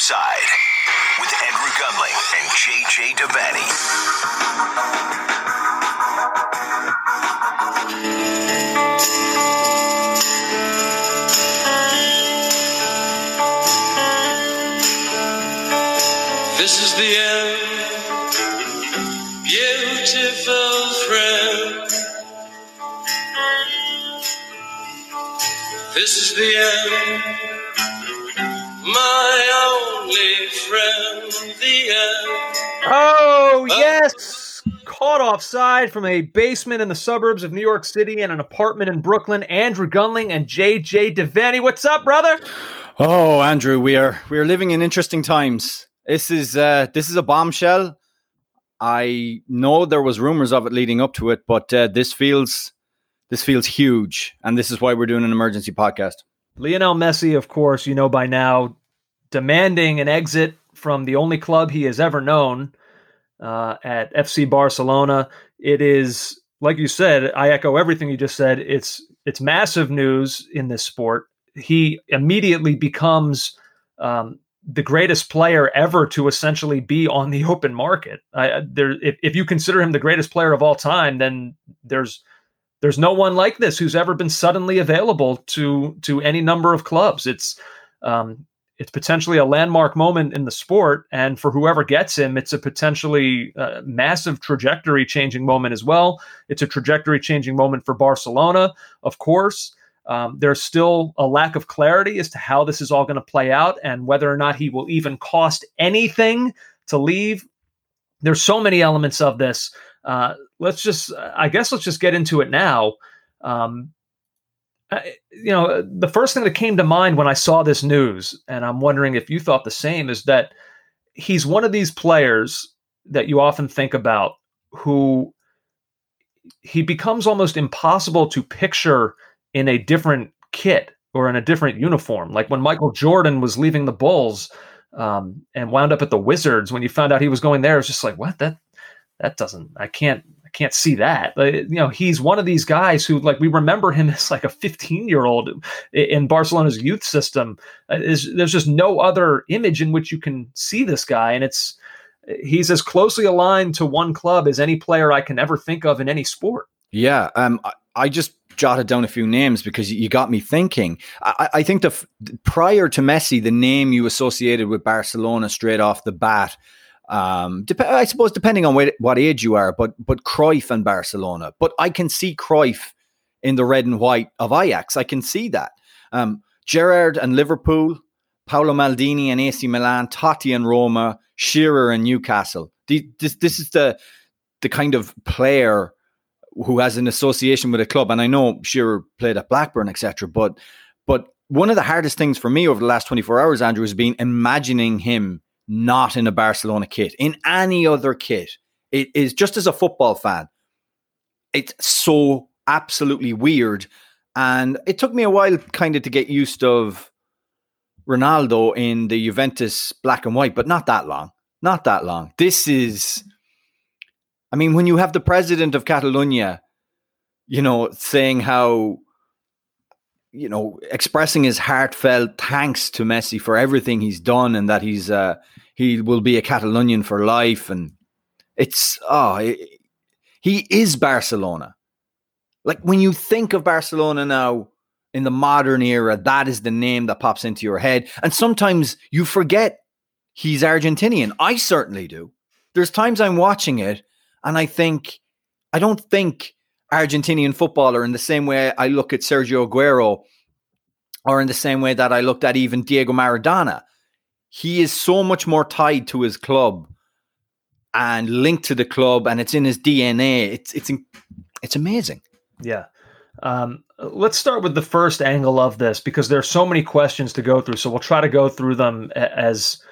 Offside with Andrew Gunling and JJ Devaney. This is the end, beautiful friend. This is the end, Caught offside from a basement in the suburbs of New York City and an apartment in Brooklyn. Andrew Gunling and JJ Devaney. What's up, brother? Oh, Andrew, we are we are living in interesting times. This is uh, this is a bombshell. I know there was rumors of it leading up to it, but uh, this feels this feels huge, and this is why we're doing an emergency podcast. Lionel Messi, of course, you know by now, demanding an exit from the only club he has ever known uh, at FC Barcelona. It is, like you said, I echo everything you just said. It's it's massive news in this sport. He immediately becomes um, the greatest player ever to essentially be on the open market. I, there, if, if you consider him the greatest player of all time, then there's there's no one like this who's ever been suddenly available to to any number of clubs. It's um, it's potentially a landmark moment in the sport, and for whoever gets him, it's a potentially uh, massive trajectory changing moment as well. It's a trajectory changing moment for Barcelona, of course. Um, there's still a lack of clarity as to how this is all going to play out and whether or not he will even cost anything to leave. There's so many elements of this. Uh, let's just, I guess, let's just get into it now. Um, you know, the first thing that came to mind when I saw this news, and I'm wondering if you thought the same, is that he's one of these players that you often think about who he becomes almost impossible to picture in a different kit or in a different uniform. Like when Michael Jordan was leaving the Bulls um, and wound up at the Wizards, when you found out he was going there, it's just like, what? That that doesn't. I can't. I can't see that. Like, you know, he's one of these guys who, like, we remember him as like a 15 year old in Barcelona's youth system. Uh, is there's just no other image in which you can see this guy, and it's he's as closely aligned to one club as any player I can ever think of in any sport. Yeah, um, I, I just jotted down a few names because you got me thinking. I, I think the prior to Messi, the name you associated with Barcelona straight off the bat, um, dep- I suppose depending on what, what age you are, but but Cruyff and Barcelona. But I can see Cruyff in the red and white of Ajax. I can see that. Um, Gerrard and Liverpool, Paolo Maldini and AC Milan, Totti and Roma, Shearer and Newcastle. The, this this is the the kind of player who has an association with a club. And I know Shearer played at Blackburn, etc. But but one of the hardest things for me over the last 24 hours, Andrew, has been imagining him not in a Barcelona kit, in any other kit. It is just as a football fan, it's so absolutely weird. And it took me a while kind of to get used of Ronaldo in the Juventus black and white, but not that long. Not that long. This is I mean, when you have the president of Catalonia, you know, saying how, you know, expressing his heartfelt thanks to Messi for everything he's done and that he's, uh, he will be a Catalonian for life. And it's, oh, it, he is Barcelona. Like when you think of Barcelona now in the modern era, that is the name that pops into your head. And sometimes you forget he's Argentinian. I certainly do. There's times I'm watching it and I think, I don't think Argentinian footballer in the same way I look at Sergio Aguero or in the same way that I looked at even Diego Maradona. He is so much more tied to his club and linked to the club, and it's in his DNA. It's it's it's amazing. Yeah. Um, let's start with the first angle of this because there are so many questions to go through. So we'll try to go through them as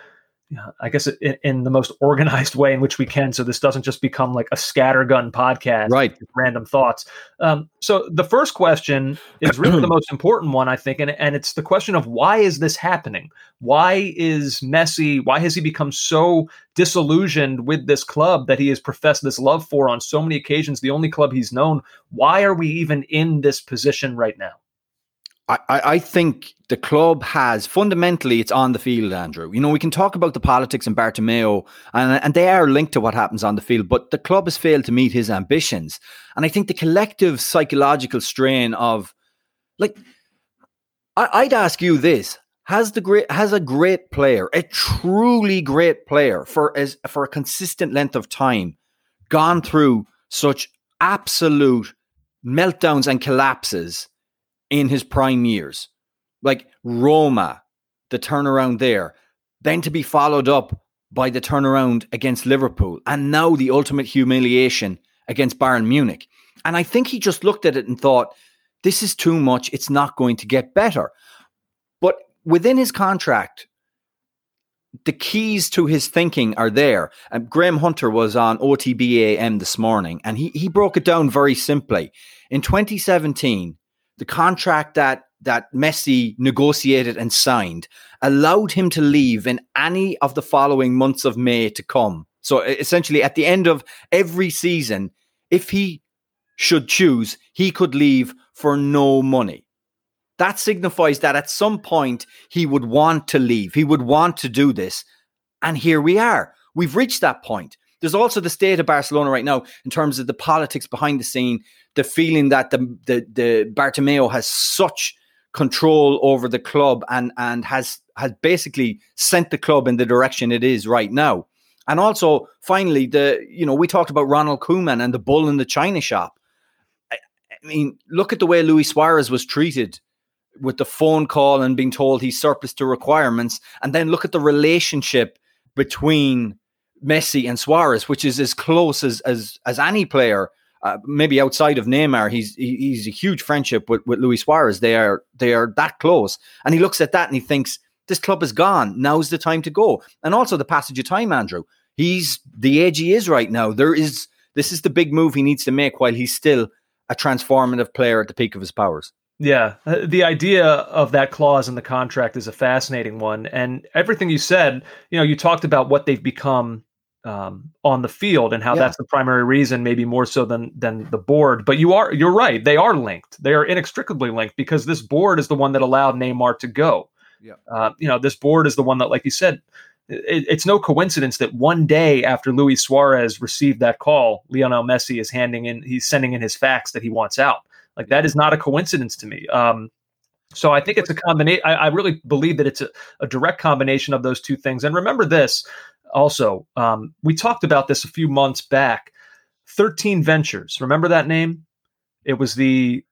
I guess in, in, the most organized way in which we can, so this doesn't just become like a scattergun podcast, right? Random thoughts. Um, so the first question is really the most important one, I think, and and it's the question of why is this happening? Why is Messi? Why has he become so disillusioned with this club that he has professed this love for on so many occasions? The only club he's known. Why are we even in this position right now? I, I think the club has fundamentally it's on the field, Andrew. You know, we can talk about the politics in Bartomeu and, and they are linked to what happens on the field, but the club has failed to meet his ambitions. And I think the collective psychological strain of like I, I'd ask you this. Has the great has a great player, a truly great player for as for a consistent length of time, gone through such absolute meltdowns and collapses in his prime years. Like Roma, the turnaround there, then to be followed up by the turnaround against Liverpool, and now the ultimate humiliation against Bayern Munich. And I think he just looked at it and thought, this is too much. It's not going to get better. But within his contract, the keys to his thinking are there. And Graham Hunter was on OTBAM this morning, and he, he broke it down very simply. In 2017, the contract that that Messi negotiated and signed allowed him to leave in any of the following months of May to come. So essentially, at the end of every season, if he should choose, he could leave for no money. That signifies that at some point he would want to leave. He would want to do this. And here we are. We've reached that point. There's also the state of Barcelona right now in terms of the politics behind the scene, the feeling that the the, the Bartomeu has such control over the club and and has has basically sent the club in the direction it is right now. And also, finally, the you know we talked about Ronald Koeman and the bull in the china shop. I, I mean, look at the way Luis Suarez was treated with the phone call and being told he's surplus to requirements, and then look at the relationship between Messi and Suarez, which is as close as as as any player. Uh, maybe outside of Neymar, he's he, he's a huge friendship with, with Luis Suarez. They are they are that close, and he looks at that and he thinks this club is gone. Now's the time to go. And also the passage of time, Andrew. He's the age he is right now. There is this is the big move he needs to make while he's still a transformative player at the peak of his powers. Yeah, uh, the idea of that clause in the contract is a fascinating one, and everything you said, you know, you talked about what they've become um, on the field and how yeah. that's the primary reason, maybe more so than than the board. But you are you're right; they are linked. They are inextricably linked because this board is the one that allowed Neymar to go. Yeah, uh, you know, this board is the one that, like you said, it, it's no coincidence that one day after Luis Suarez received that call, Lionel Messi is handing in, he's sending in his fax that he wants out. Like that is not a coincidence to me. Um, so I think it's a combination. I, I, really believe that it's a, a, direct combination of those two things. And remember this also, um, we talked about this a few months back. 13 Ventures. Remember that name? It was the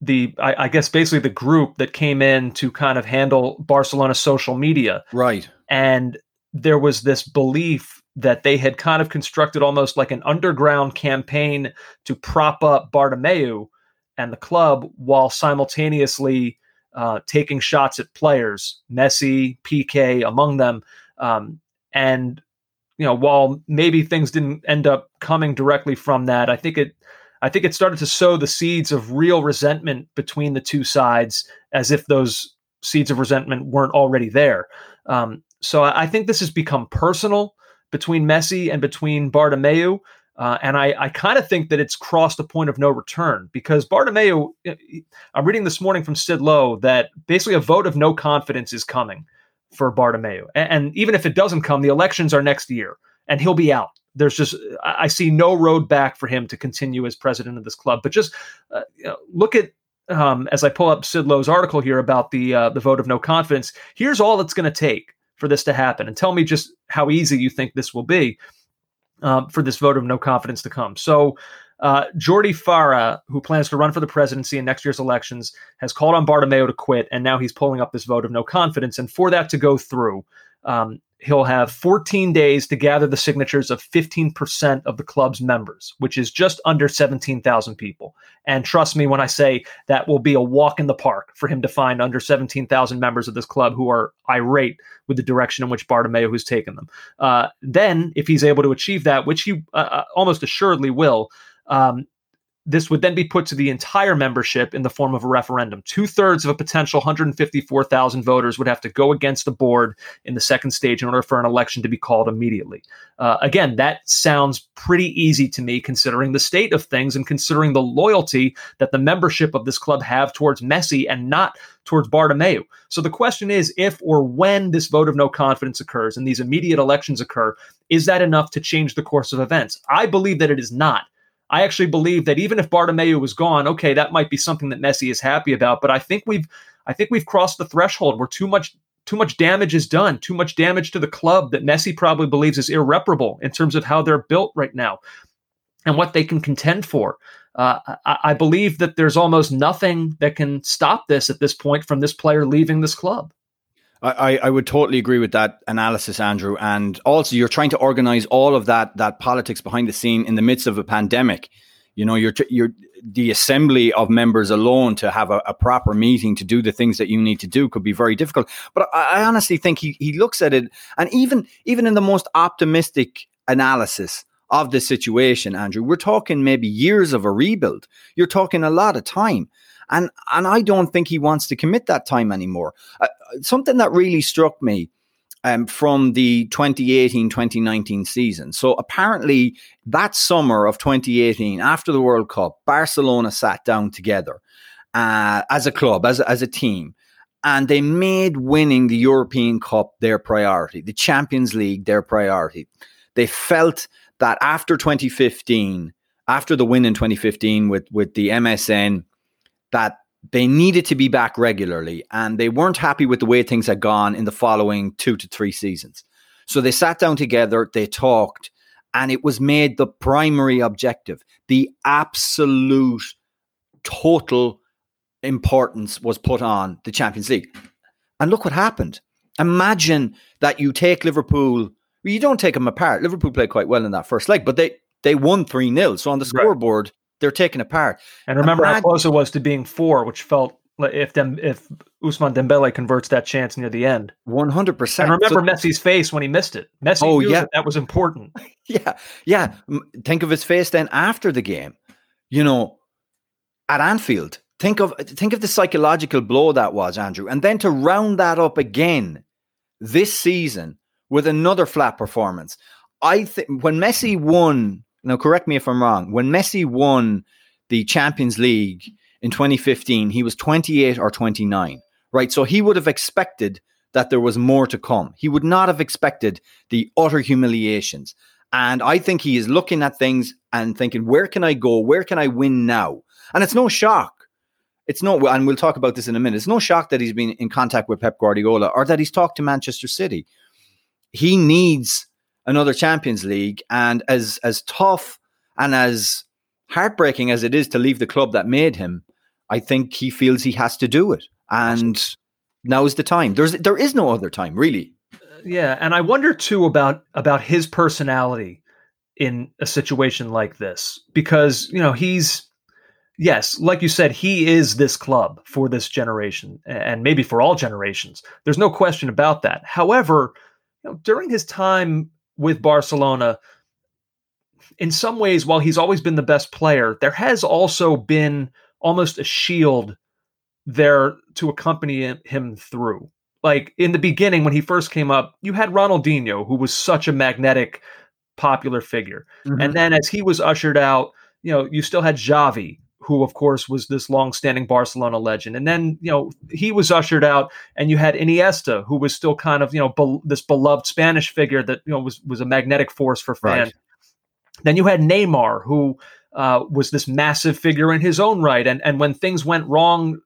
the I, I guess basically the group that came in to kind of handle Barcelona social media. Right. And there was this belief that they had kind of constructed almost like an underground campaign to prop up Bartomeu and the club while simultaneously uh, taking shots at players, Messi, Piqué among them. Um, and, you know, while maybe things didn't end up coming directly from that, I think it. I think it started to sow the seeds of real resentment between the two sides, as if those seeds of resentment weren't already there. Um, so I think this has become personal between Messi and between Bartomeu. Uh, and I, I kind of think that it's crossed a point of no return because Bartomeu, I'm reading this morning from Sid Lowe that basically a vote of no confidence is coming for Bartomeu. And, and even if it doesn't come, the elections are next year and he'll be out. There's just, I see no road back for him to continue as president of this club. But just uh, you know, look at, um, as I pull up Sid Lowe's article here about the uh, the vote of no confidence, here's all it's going to take for this to happen. And tell me just how easy you think this will be um, for this vote of no confidence to come. So, uh, Jordi Farré, who plans to run for the presidency in next year's elections, has called on Bartomeu to quit, and now he's pulling up this vote of no confidence. And for that to go through, um, he'll have 14 days to gather the signatures of 15% of the club's members, which is just under 17,000 people. And trust me when I say that will be a walk in the park for him to find under 17,000 members of this club who are irate with the direction in which Bartomeu has taken them. Uh, then, if he's able to achieve that, which he uh, uh almost assuredly will, um, this would then be put to the entire membership in the form of a referendum. Two thirds of a potential 154,000 voters would have to go against the board in the second stage in order for an election to be called immediately. Uh, again, that sounds pretty easy to me considering the state of things and considering the loyalty that the membership of this club have towards Messi and not towards Bartomeu. So the question is if or when this vote of no confidence occurs and these immediate elections occur, is that enough to change the course of events? I believe that it is not. I actually believe that even if Bartomeu was gone, okay, that might be something that Messi is happy about. But I think we've I think we've crossed the threshold where too much too much damage is done, too much damage to the club that Messi probably believes is irreparable in terms of how they're built right now and what they can contend for. Uh, I, I believe that there's almost nothing that can stop this at this point from this player leaving this club. I, I would totally agree with that analysis, Andrew. And also, you're trying to organize all of that that politics behind the scene in the midst of a pandemic. You know, you're you're the assembly of members alone to have a, a, proper meeting to do the things that you need to do could be very difficult. But I, I honestly think he he looks at it, and even even in the most optimistic analysis of the situation, Andrew, we're talking maybe years of a rebuild. You're talking a lot of time. And and I don't think he wants to commit that time anymore. Uh, something that really struck me um, from the 2018-2019 season. So apparently that summer of 2018, after the World Cup, Barcelona sat down together uh, as a club, as, as a team, and they made winning the European Cup their priority, the Champions League their priority. They felt that after 2015, after the win in 2015 with, with the MSN, that they needed to be back regularly and they weren't happy with the way things had gone in the following two to three seasons. So they sat down together, they talked, and it was made the primary objective. The absolute total importance was put on the Champions League. And look what happened. Imagine that you take Liverpool, you don't take them apart. Liverpool played quite well in that first leg, but they, they won 3 0. So on the scoreboard, right they're taken apart. And remember Brad, how close it was to being four, which felt if them if Ousmane Dembélé converts that chance near the end. One hundred percent. And remember so, Messi's face when he missed it. Messi oh, yeah. that, that was important. yeah, yeah. Think of his face then after the game. You know, at Anfield. Think of think of the psychological blow that was, Andrew, and then to round that up again this season with another flat performance. I think when Messi won now correct me if I'm wrong. When Messi won the Champions League in 2015, he was 28 or 29, right? So he would have expected that there was more to come. He would not have expected the utter humiliations. And I think he is looking at things and thinking, where can I go? Where can I win now? And it's no shock. It's no, and we'll talk about this in a minute. It's no shock that he's been in contact with Pep Guardiola or that he's talked to Manchester City. He needs another Champions League. And as as tough and as heartbreaking as it is to leave the club that made him, I think he feels he has to do it. And now is the time. There's there is no other time, really. Uh, yeah, and I wonder too about about his personality in a situation like this because you know he's yes, like you said, he is this club for this generation and maybe for all generations. There's no question about that. However, you know, during his time with Barcelona, in some ways, while he's always been the best player, there has also been almost a shield there to accompany him through. Like in the beginning, when he first came up, you had Ronaldinho, who was such a magnetic, popular figure. Mm-hmm. And then as he was ushered out, you know, you still had Xavi, who of course was this long-standing Barcelona legend. And then, you know, he was ushered out and you had Iniesta, who was still kind of, you know, be- this beloved Spanish figure that, you know, was was a magnetic force for fans. Right. Then you had Neymar, who uh, was this massive figure in his own right. And and when things went wrong,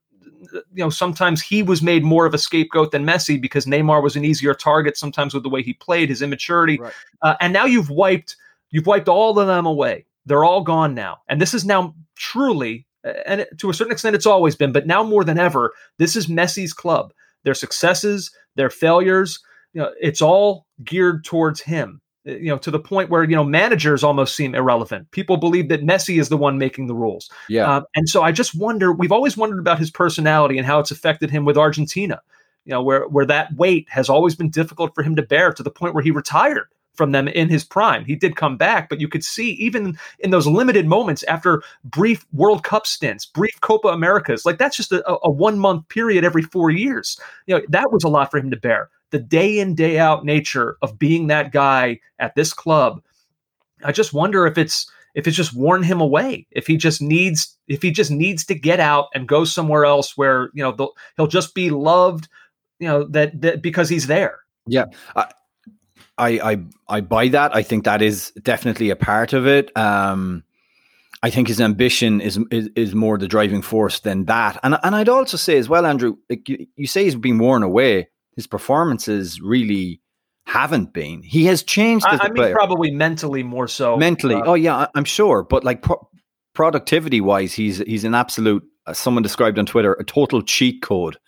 you know, sometimes he was made more of a scapegoat than Messi because Neymar was an easier target. Sometimes with the way he played, his immaturity, right. uh, and now you've wiped you've wiped all of them away. They're all gone now, and this is now truly, and to a certain extent, it's always been, but now more than ever, this is Messi's club. Their successes, their failures, you know, it's all geared towards him. Uh, you know, to the point where you know managers almost seem irrelevant. People believe that Messi is the one making the rules. Yeah, um, and so I just wonder. We've always wondered about his personality and how it's affected him with Argentina. You know, where where that weight has always been difficult for him to bear, to the point where he retired from them in his prime. He did come back, but you could see even in those limited moments after brief World Cup stints, brief Copa Americas, like that's just a, a one month period every four years. You know, that was a lot for him to bear. The day in, day out nature of being that guy at this club. I just wonder if it's if it's just worn him away if he just needs if he just needs to get out and go somewhere else where you know he'll just be loved you know that, that because he's there yeah I i I buy that i think that is definitely a part of it um I think his ambition is, is, is more the driving force than that, and and I'd also say as well, Andrew. Like you, you say he's been worn away. His performances really haven't been. He has changed. I, I mean, player. probably mentally more so. Mentally, uh, oh yeah, I'm sure. But like pro- productivity wise, he's he's an absolute. Uh, someone described on Twitter a total cheat code,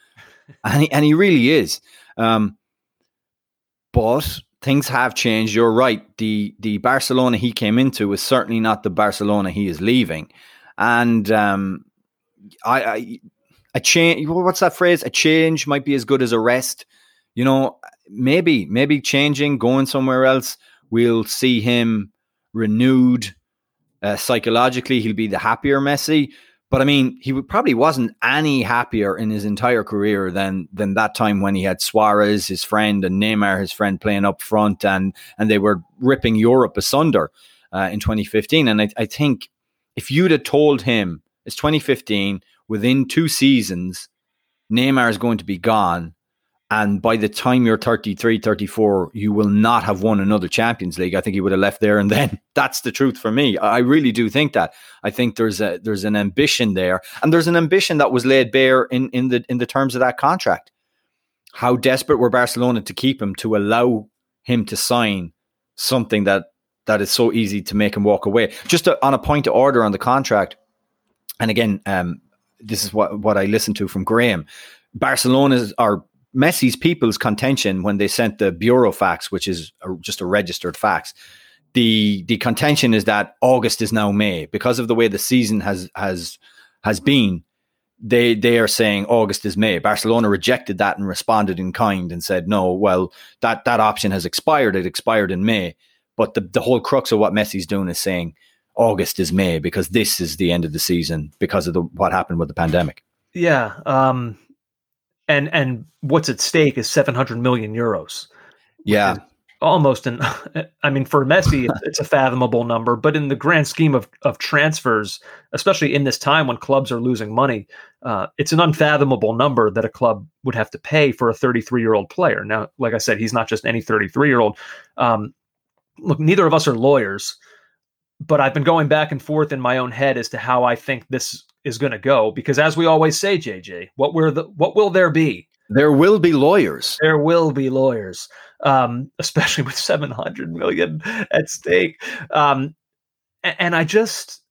and he, and he really is. Um, but things have changed. You're right. The the Barcelona he came into is certainly not the Barcelona he is leaving, and um, I, I a change. What's that phrase? A change might be as good as a rest. You know, maybe maybe changing, going somewhere else. We'll see him renewed uh, psychologically. He'll be the happier Messi. But I mean, he probably wasn't any happier in his entire career than than that time when he had Suarez, his friend, and Neymar, his friend, playing up front, and and they were ripping Europe asunder uh, in 2015. And I, I think if you'd have told him it's 2015, within two seasons, Neymar is going to be gone, and by the time you're 33, 34, you will not have won another Champions League. I think he would have left there and then. That's the truth for me. I really do think that. I think there's a there's an ambition there. And there's an ambition that was laid bare in, in the in the terms of that contract. How desperate were Barcelona to keep him to allow him to sign something that that is so easy to make him walk away. Just to, on a point of order on the contract, and again, um, this is what what I listened to from Graham. Barcelona's are Messi's people's contention when they sent the burofax, which is a, just a registered fax, the the contention is that August is now May because of the way the season has has has been. They they are saying August is May. Barcelona rejected that and responded in kind and said, no, well that that option has expired. It expired in May. But the the whole crux of what Messi's doing is saying August is May because this is the end of the season because of the what happened with the pandemic. Yeah, um, and and what's at stake is 700 million euros. Yeah. Almost an, I mean, for Messi, it's, a fathomable number, but in the grand scheme of, of transfers, especially in this time when clubs are losing money, uh, it's an unfathomable number that a club would have to pay for a 33 year old player. Now, like I said, he's not just any 33 year old. Um, look, neither of us are lawyers, but I've been going back and forth in my own head as to how I think this is going to go because as we always say jj what were the what will there be? There will be lawyers. There will be lawyers um, especially with 700 million at stake. Um, and, and i just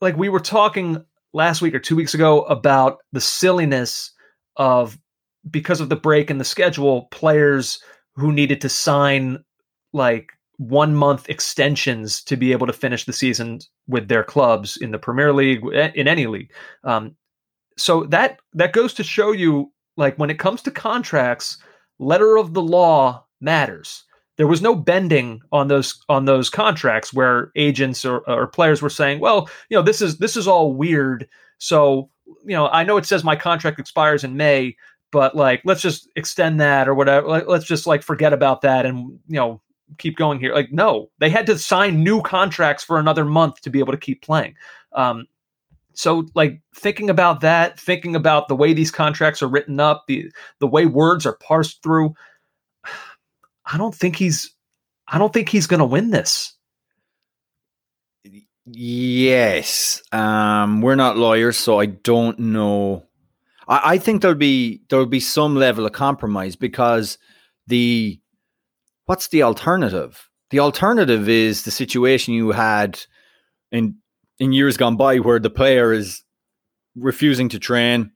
like we were talking last week or two weeks ago about the silliness of because of the break in the schedule players who needed to sign like one month extensions to be able to finish the season with their clubs in the Premier League, in any league. Um, so that that goes to show you, like when it comes to contracts, letter of the law matters. There was no bending on those on those contracts where agents or, or players were saying, "Well, you know, this is this is all weird." So, you know, I know it says my contract expires in May, but like, let's just extend that or whatever. Let's just like forget about that and you know keep going here. Like, no, they had to sign new contracts for another month to be able to keep playing. Um, so, like thinking about that, thinking about the way these contracts are written up, the the way words are parsed through, I don't think he's, I don't think he's going to win this. Yes, um, we're not lawyers, so I don't know. I, I think there'll be there'll be some level of compromise because the what's the alternative? The alternative is the situation you had in in years gone by where the player is refusing to train,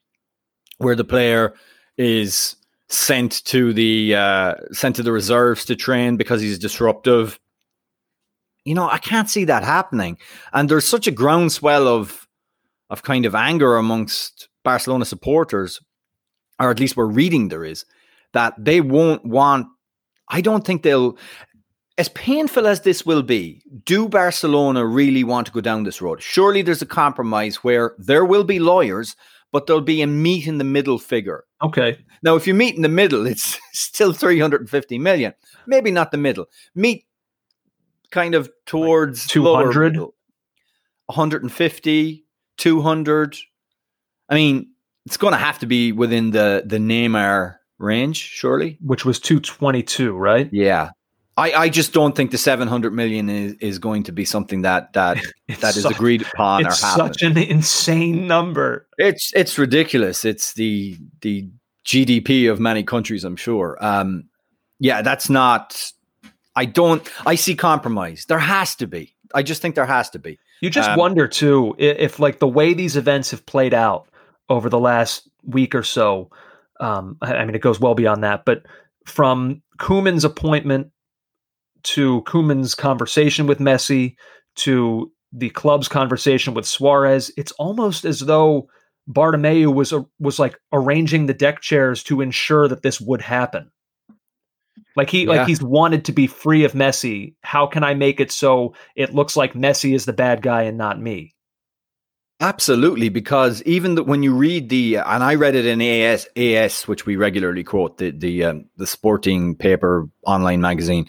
where the player is sent to the uh, sent to the reserves to train because he's disruptive. You know, I can't see that happening. And there's such a groundswell of of kind of anger amongst Barcelona supporters, or at least we're reading there is, that they won't want I don't think they'll. as painful as this will be, do Barcelona really want to go down this road? Surely there's a compromise where there will be lawyers, but there'll be a meet in the middle figure. Okay. Now, if you meet in the middle, it's still 350 million. Maybe not the middle. Meet kind of towards 200? 150, 200. I mean, it's going to have to be within the the Neymar range, surely. Which was 222, right? Yeah. I, I just don't think the 700 million is, is going to be something that that It's that is su- agreed upon or It's such an insane number. It's it's ridiculous. It's the the GDP of many countries, I'm sure. Um, yeah, that's not. I don't. I see compromise. There has to be. I just think there has to be. You just Um, wonder too i- if, like, the way these events have played out over the last week or so. Um, I, mean, it goes well beyond that, but from Koeman's appointment to Koeman's conversation with Messi to the club's conversation with Suarez, it's almost as though Bartomeu was a, was like arranging the deck chairs to ensure that this would happen. Like he Yeah. like he's wanted to be free of Messi. How can I make it so it looks like Messi is the bad guy and not me? Absolutely, because even the, when you read the and I read it in AS, AS which we regularly quote the the um, the sporting paper online magazine,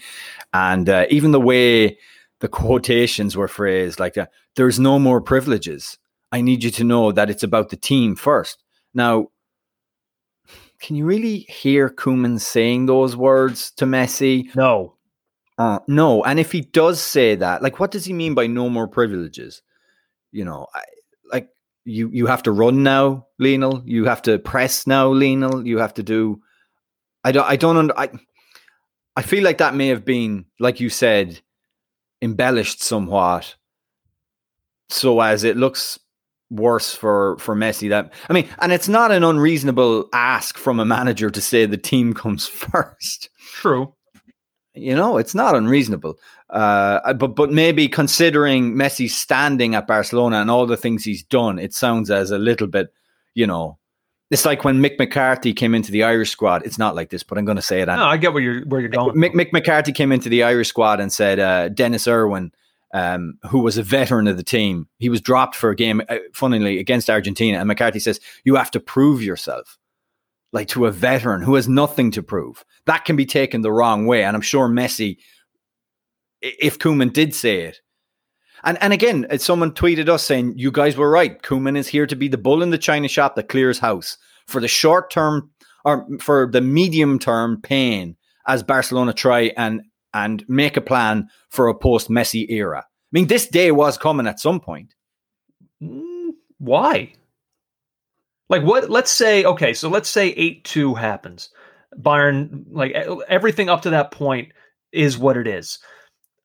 and uh, even the way the quotations were phrased, like uh, "There's no more privileges. I need you to know that it's about the team first. Now, can you really hear Koeman saying those words to Messi? No. Uh, no. And if he does say that, like, what does he mean by no more privileges? You know, I, like you you have to run now, Lionel. You have to press now, Lionel. You have to do. I don't. I don't. Under, I. I feel like that may have been, like you said, embellished somewhat, so as it looks worse for for Messi. That I mean, and it's not an unreasonable ask from a manager to say the team comes first. True. You know, it's not unreasonable. Uh, but but maybe considering Messi's standing at Barcelona and all the things he's done, it sounds as a little bit, you know, it's like when Mick McCarthy came into the Irish squad. It's not like this, but I'm going to say it. No, I get where you're where you're going. Mick, Mick McCarthy came into the Irish squad and said uh, Dennis Irwin, um, who was a veteran of the team, he was dropped for a game, uh, funnily against Argentina, and McCarthy says you have to prove yourself, like to a veteran who has nothing to prove. That can be taken the wrong way, and I'm sure Messi, if Koeman did say it. And, and again, uh, someone tweeted us saying, You guys were right. Koeman is here to be the bull in the china shop that clears house for the short term or for the medium term pain as Barcelona try and and make a plan for a post Messi era. I mean, this day was coming at some point. Mm, Why? Like what? Let's say okay. So let's say eight two happens. Bayern like everything up to that point is what it is.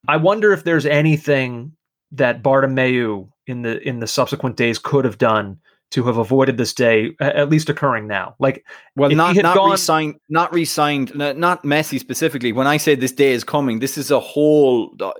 I wonder if there's anything that Bartomeu in the in the subsequent days could have done to have avoided this day at least occurring now. Like Well, not not gone- re-signed, not re-signed, not Messi specifically. When I say this day is coming, this is a whole. uh,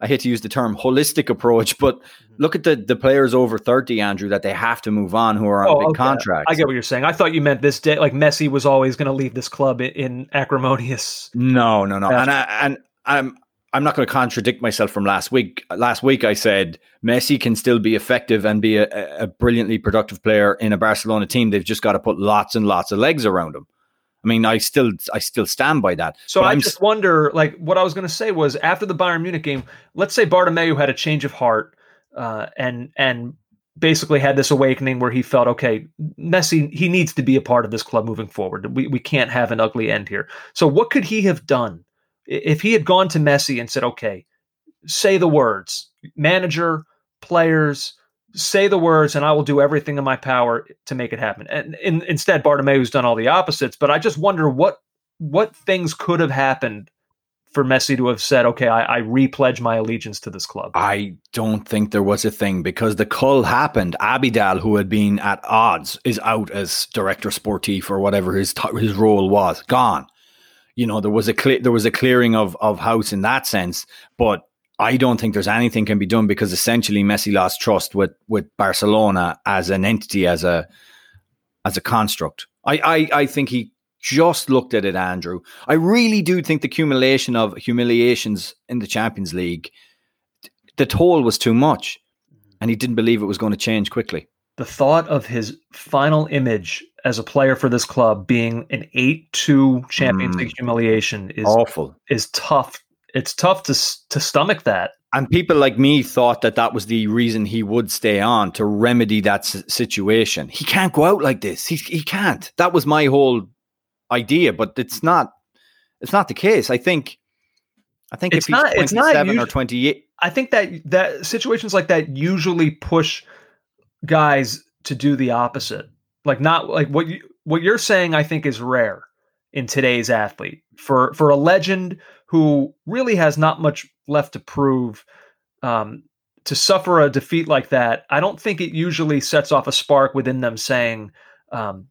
I hate to use the term holistic approach, but Mm-hmm. look at the the players over thirty, Andrew, that they have to move on who are on Oh, big okay. contracts. I get what you're saying. I thought you meant this day. Like Messi was always going to leave this club in, in acrimonious. No, no, no. And I, and I'm I'm not going to contradict myself from last week. Last week I said Messi can still be effective and be a, a brilliantly productive player in a Barcelona team. They've just got to put lots and lots of legs around him. I mean, I still I still stand by that. So I I'm just wonder, like, what I was going to say was after the Bayern Munich game, let's say Bartomeu had a change of heart uh, and and basically had this awakening where he felt, okay, Messi, he needs to be a part of this club moving forward. We we can't have an ugly end here. So what could he have done if he had gone to Messi and said, okay, say the words, manager, players. Say the words, and I will do everything in my power to make it happen. And, in instead, Bartomeu's done all the opposites. But I just wonder what what things could have happened for Messi to have said, "Okay, I, I repledge my allegiance to this club." I don't think there was a thing because the cull happened. Abidal, who had been at odds, is out as director sportif or whatever his t- his role was, gone. You know, there was a there was a clearing of of house in that sense, but I don't think there's anything can be done because essentially Messi lost trust with with Barcelona as an entity, as a as a construct. I I, I think he just looked at it, Andrew. I really do think the accumulation of humiliations in the Champions League, the toll was too much, and he didn't believe it was going to change quickly. The thought of his final image as a player for this club being an 8-2 Champions Mm. League humiliation is Awful. is tough. It's tough to to stomach that. And people like me thought that that was the reason he would stay on to remedy that s- situation. He can't go out like this. He he can't. That was my whole idea, but it's not. It's not the case. I think. I think It's if he's not- it's not twenty-seven or twenty-eight, I think that that situations like that usually push guys to do the opposite. Like not like what you what you're saying I think is rare in today's athlete. For for a legend who really has not much left to prove um to suffer a defeat like that, I don't think it usually sets off a spark within them saying um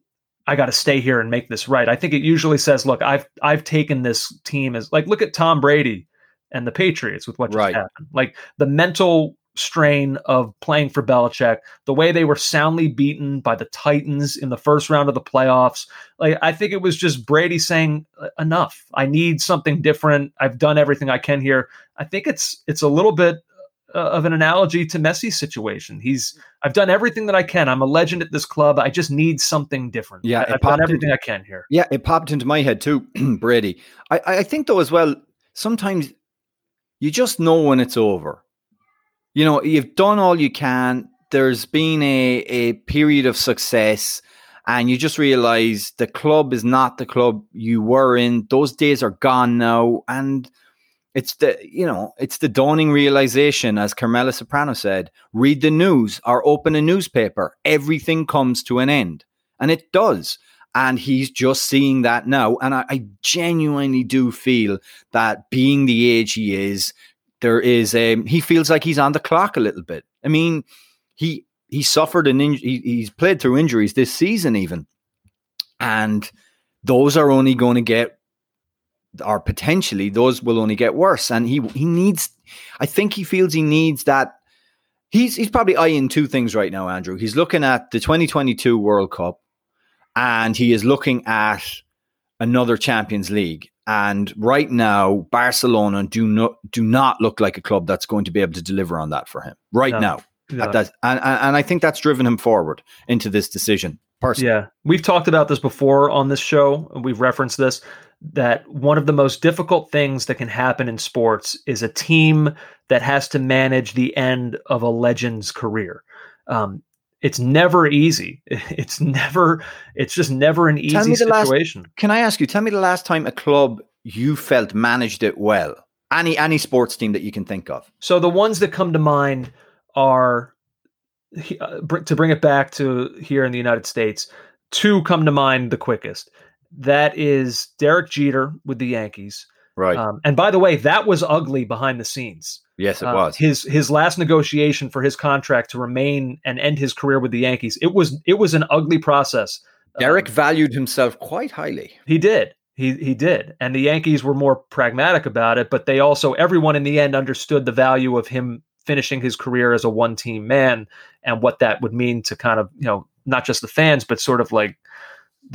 I got to stay here and make this right. I think it usually says, "Look, I've I've taken this team as like look at Tom Brady and the Patriots with what just Right. happened. Like the mental strain of playing for Belichick, the way they were soundly beaten by the Titans in the first round of the playoffs. Like I think it was just Brady saying, "E, "Enough. I need something different. I've done everything I can here." I think it's it's a little bit uh, of an analogy to Messi's situation. He's I've done everything that I can. I'm a legend at this club. I just need something different. Yeah, I, popped done in- everything I can here. yeah, it popped into my head too, Brady. I, I think though as well. Sometimes you just know when it's over. You know, you've done all you can. There's been a a period of success. and you just realize the club is not the club you were in. Those days are gone now, and it's the you know it's the dawning realization, as Carmela Soprano said: read the news or open a newspaper. Everything comes to an end, and it does. And he's just seeing that now, and I, I genuinely do feel that being the age he is, there is a he feels like he's on the clock a little bit. I mean, he he suffered an injury. He, he's played through injuries this season, even, and those are only going to get, or potentially those will only get worse. And he he needs. I think he feels he needs that. He's he's probably eyeing two things right now, Andrew. He's looking at the 2022 World Cup, and he is looking at another Champions League. And right now, Barcelona do not do not look like a club that's going to be able to deliver on that for him right No. now. At that, and, and and I think that's driven him forward into this decision. Personally, Yeah, we've talked about this before on this show, we've referenced this. That one of the most difficult things that can happen in sports is a team that has to manage the end of a legend's career. Um, it's never easy. It's never. It's just never an easy the last- situation. Can I ask you? Tell me the last time a club you felt managed it well. Any any sports team that you can think of. So the ones that come to mind are uh, br- to bring it back to here in the United States. Two come to mind the quickest. That is Derek Jeter with the Yankees. Right. Um, and by the way, that was ugly behind the scenes. yes, it Uh, was. his his last negotiation for his contract to remain and end his career with the Yankees. It was it was an ugly process. Derek Um, valued himself quite highly. he did. He he did. And the Yankees were more pragmatic about it, but they also everyone in the end understood the value of him finishing his career as a one-team man and what that would mean to kind of, you know, not just the fans, but sort of like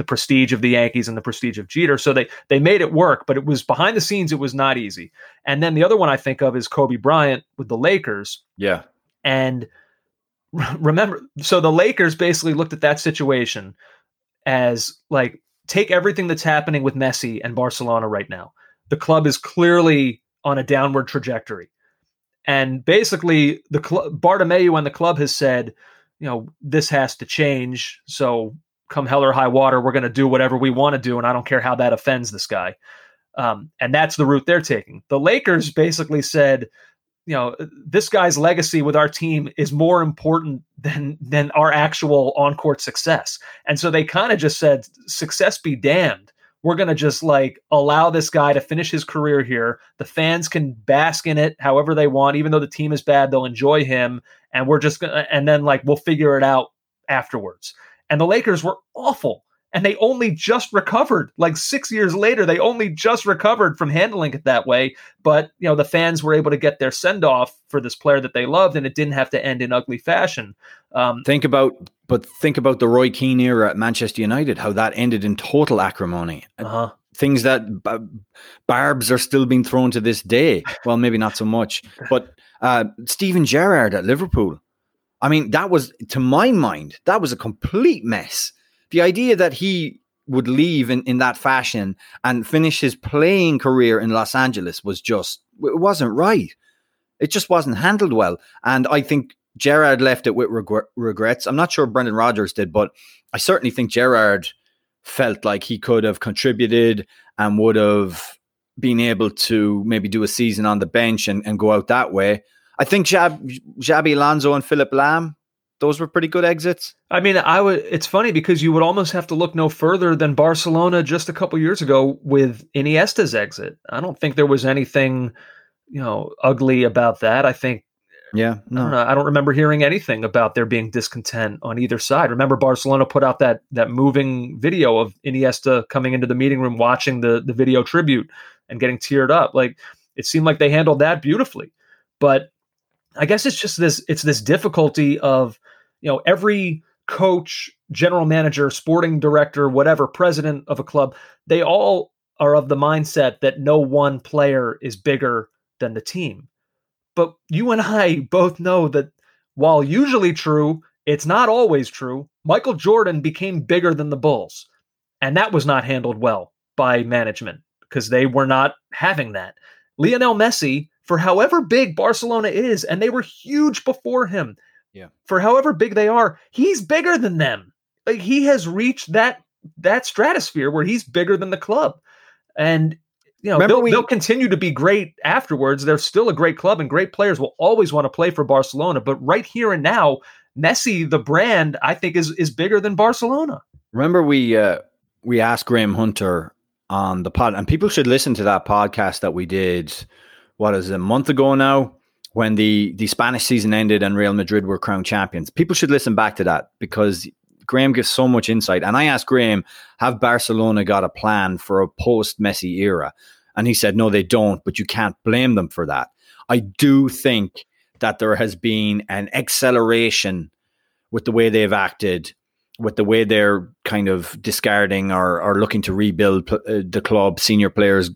the prestige of the Yankees and the prestige of Jeter. So they they made it work, but it was behind the scenes it was not easy. And then the other one I think of is Kobe Bryant with the Lakers. Yeah. And remember, so the Lakers basically looked at that situation as like take everything that's happening with Messi and Barcelona right now. The club is clearly on a downward trajectory. And basically, the cl- Bartomeu and the club has said, you know, this has to change. So come hell or high water, we're going to do whatever we want to do, and I don't care how that offends this guy. Um, and that's the route they're taking. The Lakers basically said, you know, this guy's legacy with our team is more important than than our actual on court success. And so they kind of just said, success be damned. We're going to just like allow this guy to finish his career here. The fans can bask in it however they want, even though the team is bad, they'll enjoy him. And we're just going to, and then like we'll figure it out afterwards. And the Lakers were awful. And they only just recovered like six years later they only just recovered from handling it that way. But you know the fans were able to get their send off for this player that they loved and it didn't have to end in ugly fashion. Um, think about but think about the roy keane era at manchester united how that ended in total acrimony. Uh-huh. things that barbs are still being thrown to this day. Well maybe not so much but uh, steven gerrard at liverpool i mean that was to my mind that was a complete mess the idea that he would leave in, in that fashion and finish his playing career in Los Angeles was just, it wasn't right. It just wasn't handled well. And I think Gerrard left it with regrets. I'm not sure Brendan Rodgers did, but I certainly think Gerrard felt like he could have contributed and would have been able to maybe do a season on the bench and, and go out that way. I think Jab, Xabi Alonso and Philipp Lahm those were pretty good exits. I mean, I would. It's funny because you would almost have to look no further than Barcelona just a couple years ago with Iniesta's exit. I don't think there was anything, you know, ugly about that. I think. Yeah, no. I don't, know, I don't remember hearing anything about there being discontent on either side. Remember, Barcelona put out that that moving video of Iniesta coming into the meeting room, watching the the video tribute, and getting teared up. Like it seemed like they handled that beautifully. But I guess it's just this it's this difficulty of you know every coach, general manager, sporting director, whatever, president of a club, they all are of the mindset that no one player is bigger than the team. But you and I both know that while usually true, it's not always true. Michael Jordan became bigger than the Bulls, and that was not handled well by management because they were not having that. Lionel Messi, for however big Barcelona is, and they were huge before him, yeah. For however big they are, he's bigger than them. Like he has reached that that stratosphere where he's bigger than the club. And you know, they'll, we, they'll continue to be great afterwards. They're still a great club and great players will always want to play for Barcelona, but right here and now, Messi the brand I think is is bigger than Barcelona. Remember we uh we asked Graham Hunter on the pod and people should listen to that podcast that we did what is it, a month ago now when the the Spanish season ended and Real Madrid were crowned champions. People should listen back to that because Graham gives so much insight. And I asked Graham, have Barcelona got a plan for a post Messi era? And he said, no, they don't, but you can't blame them for that. I do think that there has been an acceleration with the way they've acted, with the way they're kind of discarding or, or looking to rebuild uh, the club, senior players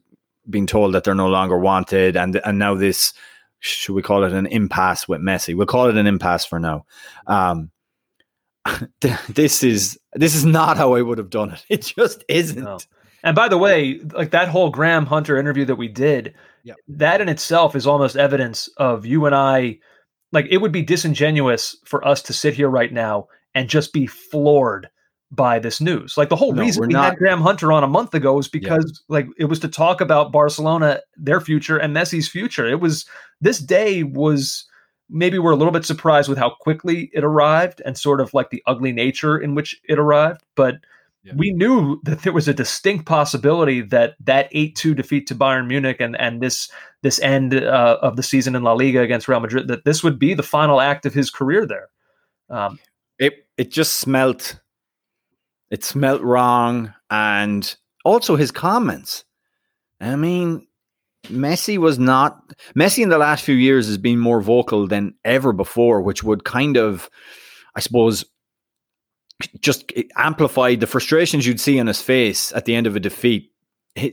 being told that they're no longer wanted, and and now this should we call it an impasse with Messi? We'll call it an impasse for now. Um, this is this is not how I would have done it. It just isn't. No. And by the way, like that whole Graham Hunter interview that we did, yep. that in itself is almost evidence of you and I. Like it would be disingenuous for us to sit here right now and just be floored by this news. Like the whole no, reason we not. had Graham Hunter on a month ago was because yeah. like it was to talk about Barcelona, their future, and Messi's future. It was this day was maybe we're a little bit surprised with how quickly it arrived and sort of like the ugly nature in which it arrived, but yeah. we knew that there was a distinct possibility that that 8-2 defeat to Bayern Munich and and this this end uh, of the season in La Liga against Real Madrid that this would be the final act of his career there. Um, it it just smelt it smelt wrong. And also his comments. I mean, Messi was not Messi in the last few years has been more vocal than ever before, which would kind of, I suppose, just amplify the frustrations you'd see on his face at the end of a defeat.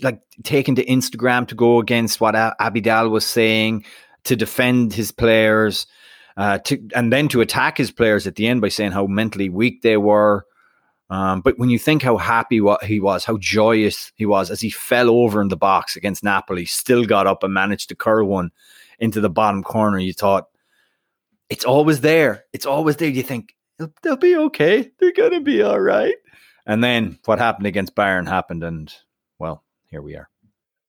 Like taking to Instagram to go against what Abidal was saying to defend his players, uh, to and then to attack his players at the end by saying how mentally weak they were. Um, but when you think how happy what he was, how joyous he was as he fell over in the box against Napoli, still got up and managed to curl one into the bottom corner, you thought it's always there. It's always there. You think they'll, be okay. They're gonna be all right. And then what happened against Bayern happened, and well, here we are.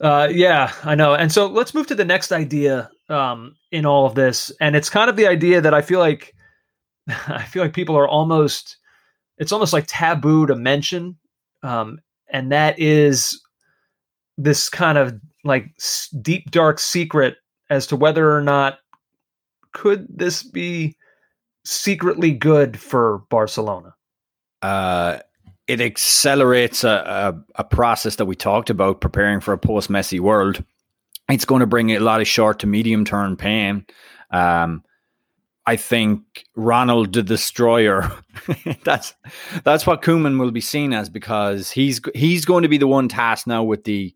Uh, yeah, I know. And so let's move to the next idea um, in all of this, and it's kind of the idea that I feel like I feel like people are almost it's almost like taboo to mention, um, and that is this kind of like deep dark secret as to whether or not could this be secretly good for Barcelona. Uh, it accelerates a, a, a process that we talked about preparing for a post Messi world. It's going to bring a lot of short to medium term pain. Um, I think Ronald the Destroyer. that's that's what Koeman will be seen as because he's he's going to be the one tasked now with the.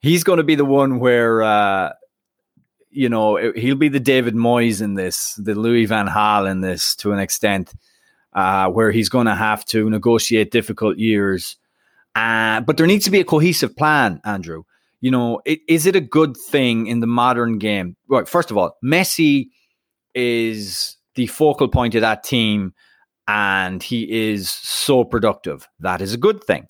He's going to be the one where uh, you know he'll be the David Moyes in this, the Louis Van Gaal in this to an extent, uh, where he's going to have to negotiate difficult years. Uh, but there needs to be a cohesive plan, Andrew. You know, it, is it a good thing in the modern game? Right. First of all, Messi is the focal point of that team and he is so productive. That is a good thing.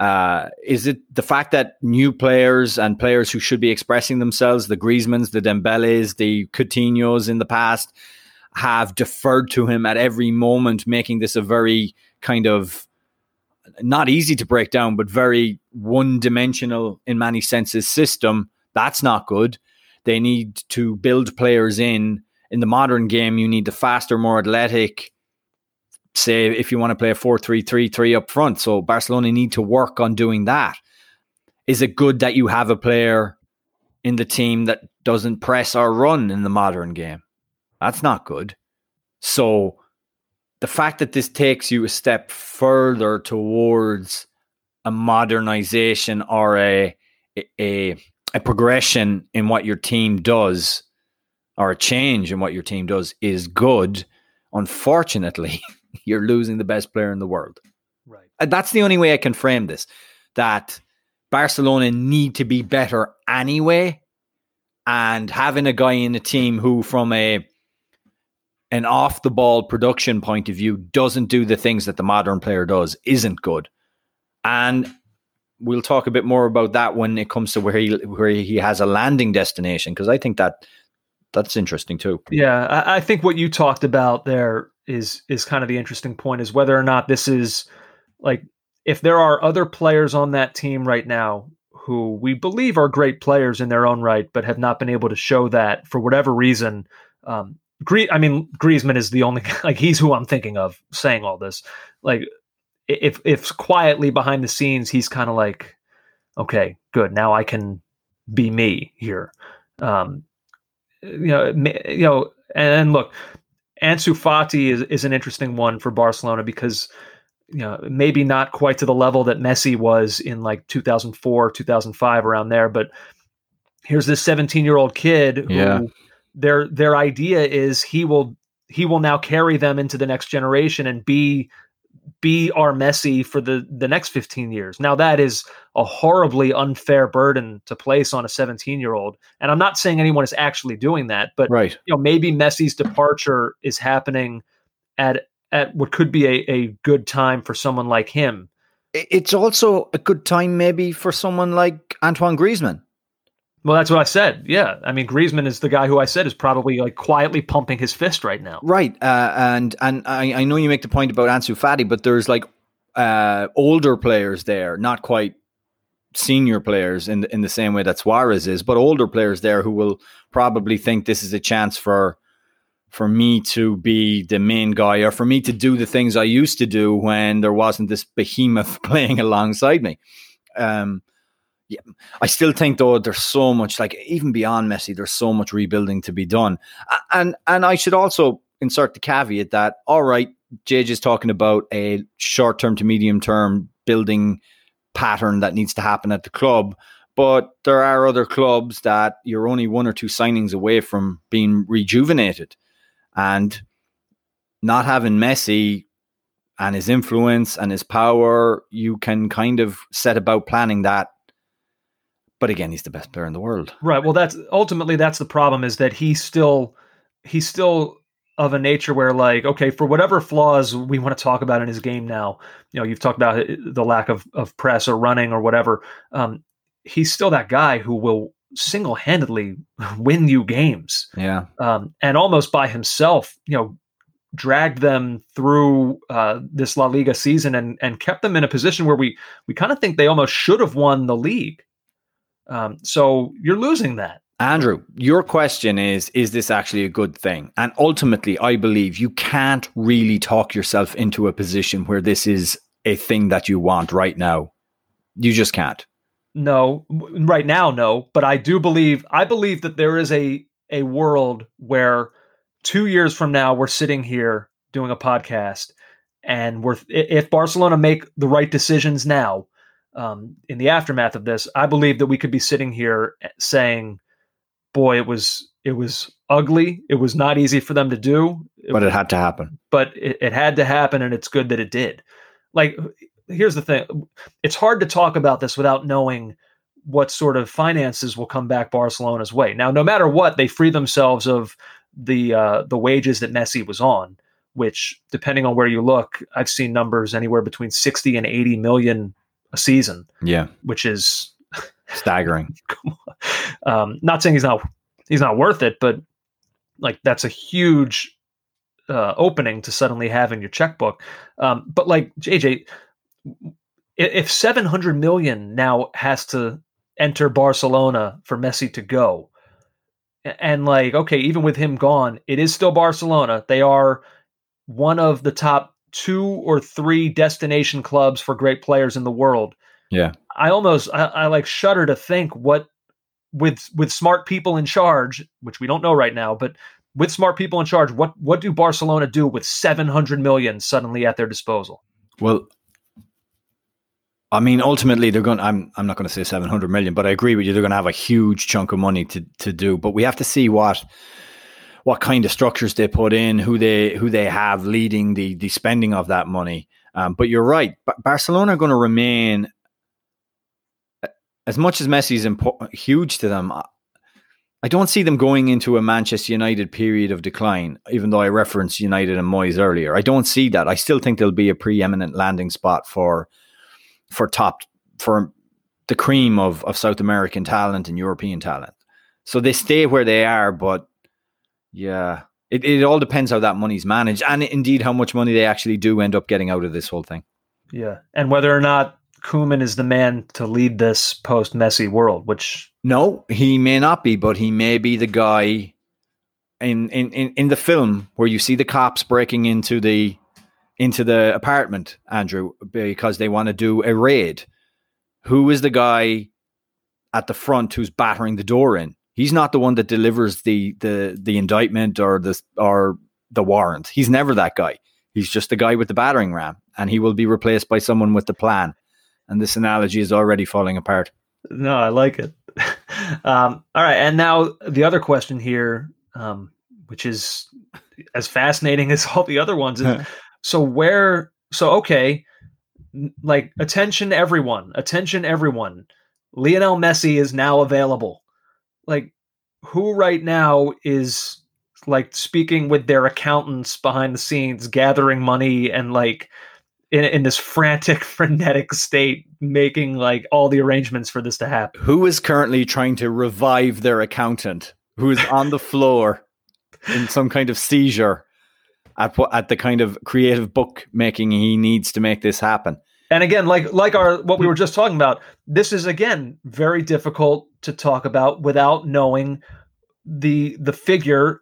Uh, is it the fact that new players and players who should be expressing themselves, the Griezmanns, the Dembélés, the Coutinho's in the past, have deferred to him at every moment, making this a very kind of not easy to break down, but very one dimensional in many senses system? That's not good. They need to build players in in the modern game, you need the faster, more athletic. Say, if you want to play a 4 3 3 3 up front. So Barcelona need to work on doing that. Is it good that you have a player in the team that doesn't press or run in the modern game? That's not good. So the fact that this takes you a step further towards a modernization or a, a, a progression in what your team does or a change in what your team does is good, unfortunately, you're losing the best player in the world. Right. And that's the only way I can frame this. That Barcelona need to be better anyway. And having a guy in the team who, from a an off the ball production point of view, doesn't do the things that the modern player does, isn't good. And we'll talk a bit more about that when it comes to where he where he has a landing destination, because I think that that's interesting too. Yeah, I, I, think what you talked about there is is kind of the interesting point is whether or not this is like if there are other players on that team right now who we believe are great players in their own right, but have not been able to show that for whatever reason. Um, Gre- I mean, Griezmann is the only like he's who I'm thinking of saying all this. Like, if if quietly behind the scenes he's kind of like, okay, good, now I can be me here. Um, you know, you know, and look, Ansu Fati is, is an interesting one for Barcelona because you know maybe not quite to the level that Messi was in like 2004, 2005, around there, but here's this 17 year old kid who yeah. their their idea is he will he will now carry them into the next generation and be be our Messi for the the next 15 years. Now that is a horribly unfair burden to place on a 17 year old, and I'm not saying anyone is actually doing that, but right. you know maybe Messi's departure is happening at at what could be a, a good time for someone like him. It's also a good time maybe for someone like Antoine Griezmann. Well, that's what I said. Yeah, I mean, Griezmann is the guy who I said is probably like quietly pumping his fist right now. Right, uh, and and I, I know you make the point about Ansu Fati, but there's like uh, older players there, not quite senior players in the, in the same way that Suarez is, but older players there who will probably think this is a chance for for me to be the main guy or for me to do the things I used to do when there wasn't this behemoth playing alongside me. Um, yeah, I still think though there's so much like even beyond Messi, there's so much rebuilding to be done, and and I should also insert the caveat that all right, Jage is talking about a short term to medium term building pattern that needs to happen at the club, but there are other clubs that you're only one or two signings away from being rejuvenated, and not having Messi and his influence and his power, you can kind of set about planning that but again, he's the best player in the world. Right. Well, that's ultimately that's the problem is that he's still he's still of a nature where like okay for whatever flaws we want to talk about in his game now you know you've talked about the lack of, of press or running or whatever um, he's still that guy who will single-handedly win you games yeah um, and almost by himself you know dragged them through uh, this La Liga season and and kept them in a position where we we kind of think they almost should have won the league um, so you're losing that. Andrew, your question is Is this actually a good thing? And ultimately, I believe you can't really talk yourself into a position where this is a thing that you want right now. You just can't. No, right now, no. But I do believe I believe that there is a a world where two years from now we're sitting here doing a podcast, and we're if Barcelona make the right decisions now, um, in the aftermath of this, I believe that we could be sitting here saying, "Boy, it was it was ugly. It was not easy for them to do, But it had to happen. but it, it had to happen and it's good that it did like here's the thing it's hard to talk about this without knowing what sort of finances will come back barcelona's way now no matter what they free themselves of the uh, the wages that messi was on which depending on where you look i've seen numbers anywhere between 60 and 80 million a season Yeah, which is staggering. um, not saying he's not he's not worth it, but like that's a huge uh, opening to suddenly have in your checkbook. Um, but like JJ, if seven hundred million now has to enter Barcelona for Messi to go, and like okay, even with him gone, it is still Barcelona. They are one of the top two or three destination clubs for great players in the world. Yeah. I almost I, I like shudder to think what with with smart people in charge, which we don't know right now, but with smart people in charge, what what do Barcelona do with 700 million suddenly at their disposal? Well, I mean, ultimately, they're going. I'm. I'm not going to say 700 million, but I agree with you. They're going to have a huge chunk of money to to do. But we have to see what what kind of structures they put in, who they who they have leading the the spending of that money. Um, but you're right. Ba- Barcelona are going to remain as much as Messi is impo- huge to them. I- I don't see them going into a Manchester United period of decline, even though I referenced United and Moyes earlier. I don't see that. I still think there'll be a preeminent landing spot for for top for the cream of, of South American talent and European talent. So they stay where they are, but yeah, it, it all depends how that money's managed and indeed how much money they actually do end up getting out of this whole thing. Yeah, and whether or not Koeman is the man to lead this post Messi world, which No, he may not be, but he may be the guy in, in, in, in the film where you see the cops breaking into the into the apartment, Andrew, because they want to do a raid. Who is the guy at the front who's battering the door in? He's not the one that delivers the the the indictment or the or the warrant. He's never that guy. He's just the guy with the battering ram, and he will be replaced by someone with the plan. And this analogy is already falling apart. no, I like it. um, all right, and now the other question here, um, which is as fascinating as all the other ones, is so where? So okay, like attention, everyone, attention, everyone. Lionel Messi is now available. Like, who right now is like speaking with their accountants behind the scenes, gathering money and like in, in this frantic, frenetic state, making like all the arrangements for this to happen. who is currently trying to revive their accountant who is on the floor in some kind of seizure at at the kind of creative bookmaking he needs to make this happen. And again, like like our what we mm. were just talking about, this is again very difficult to talk about without knowing the the figure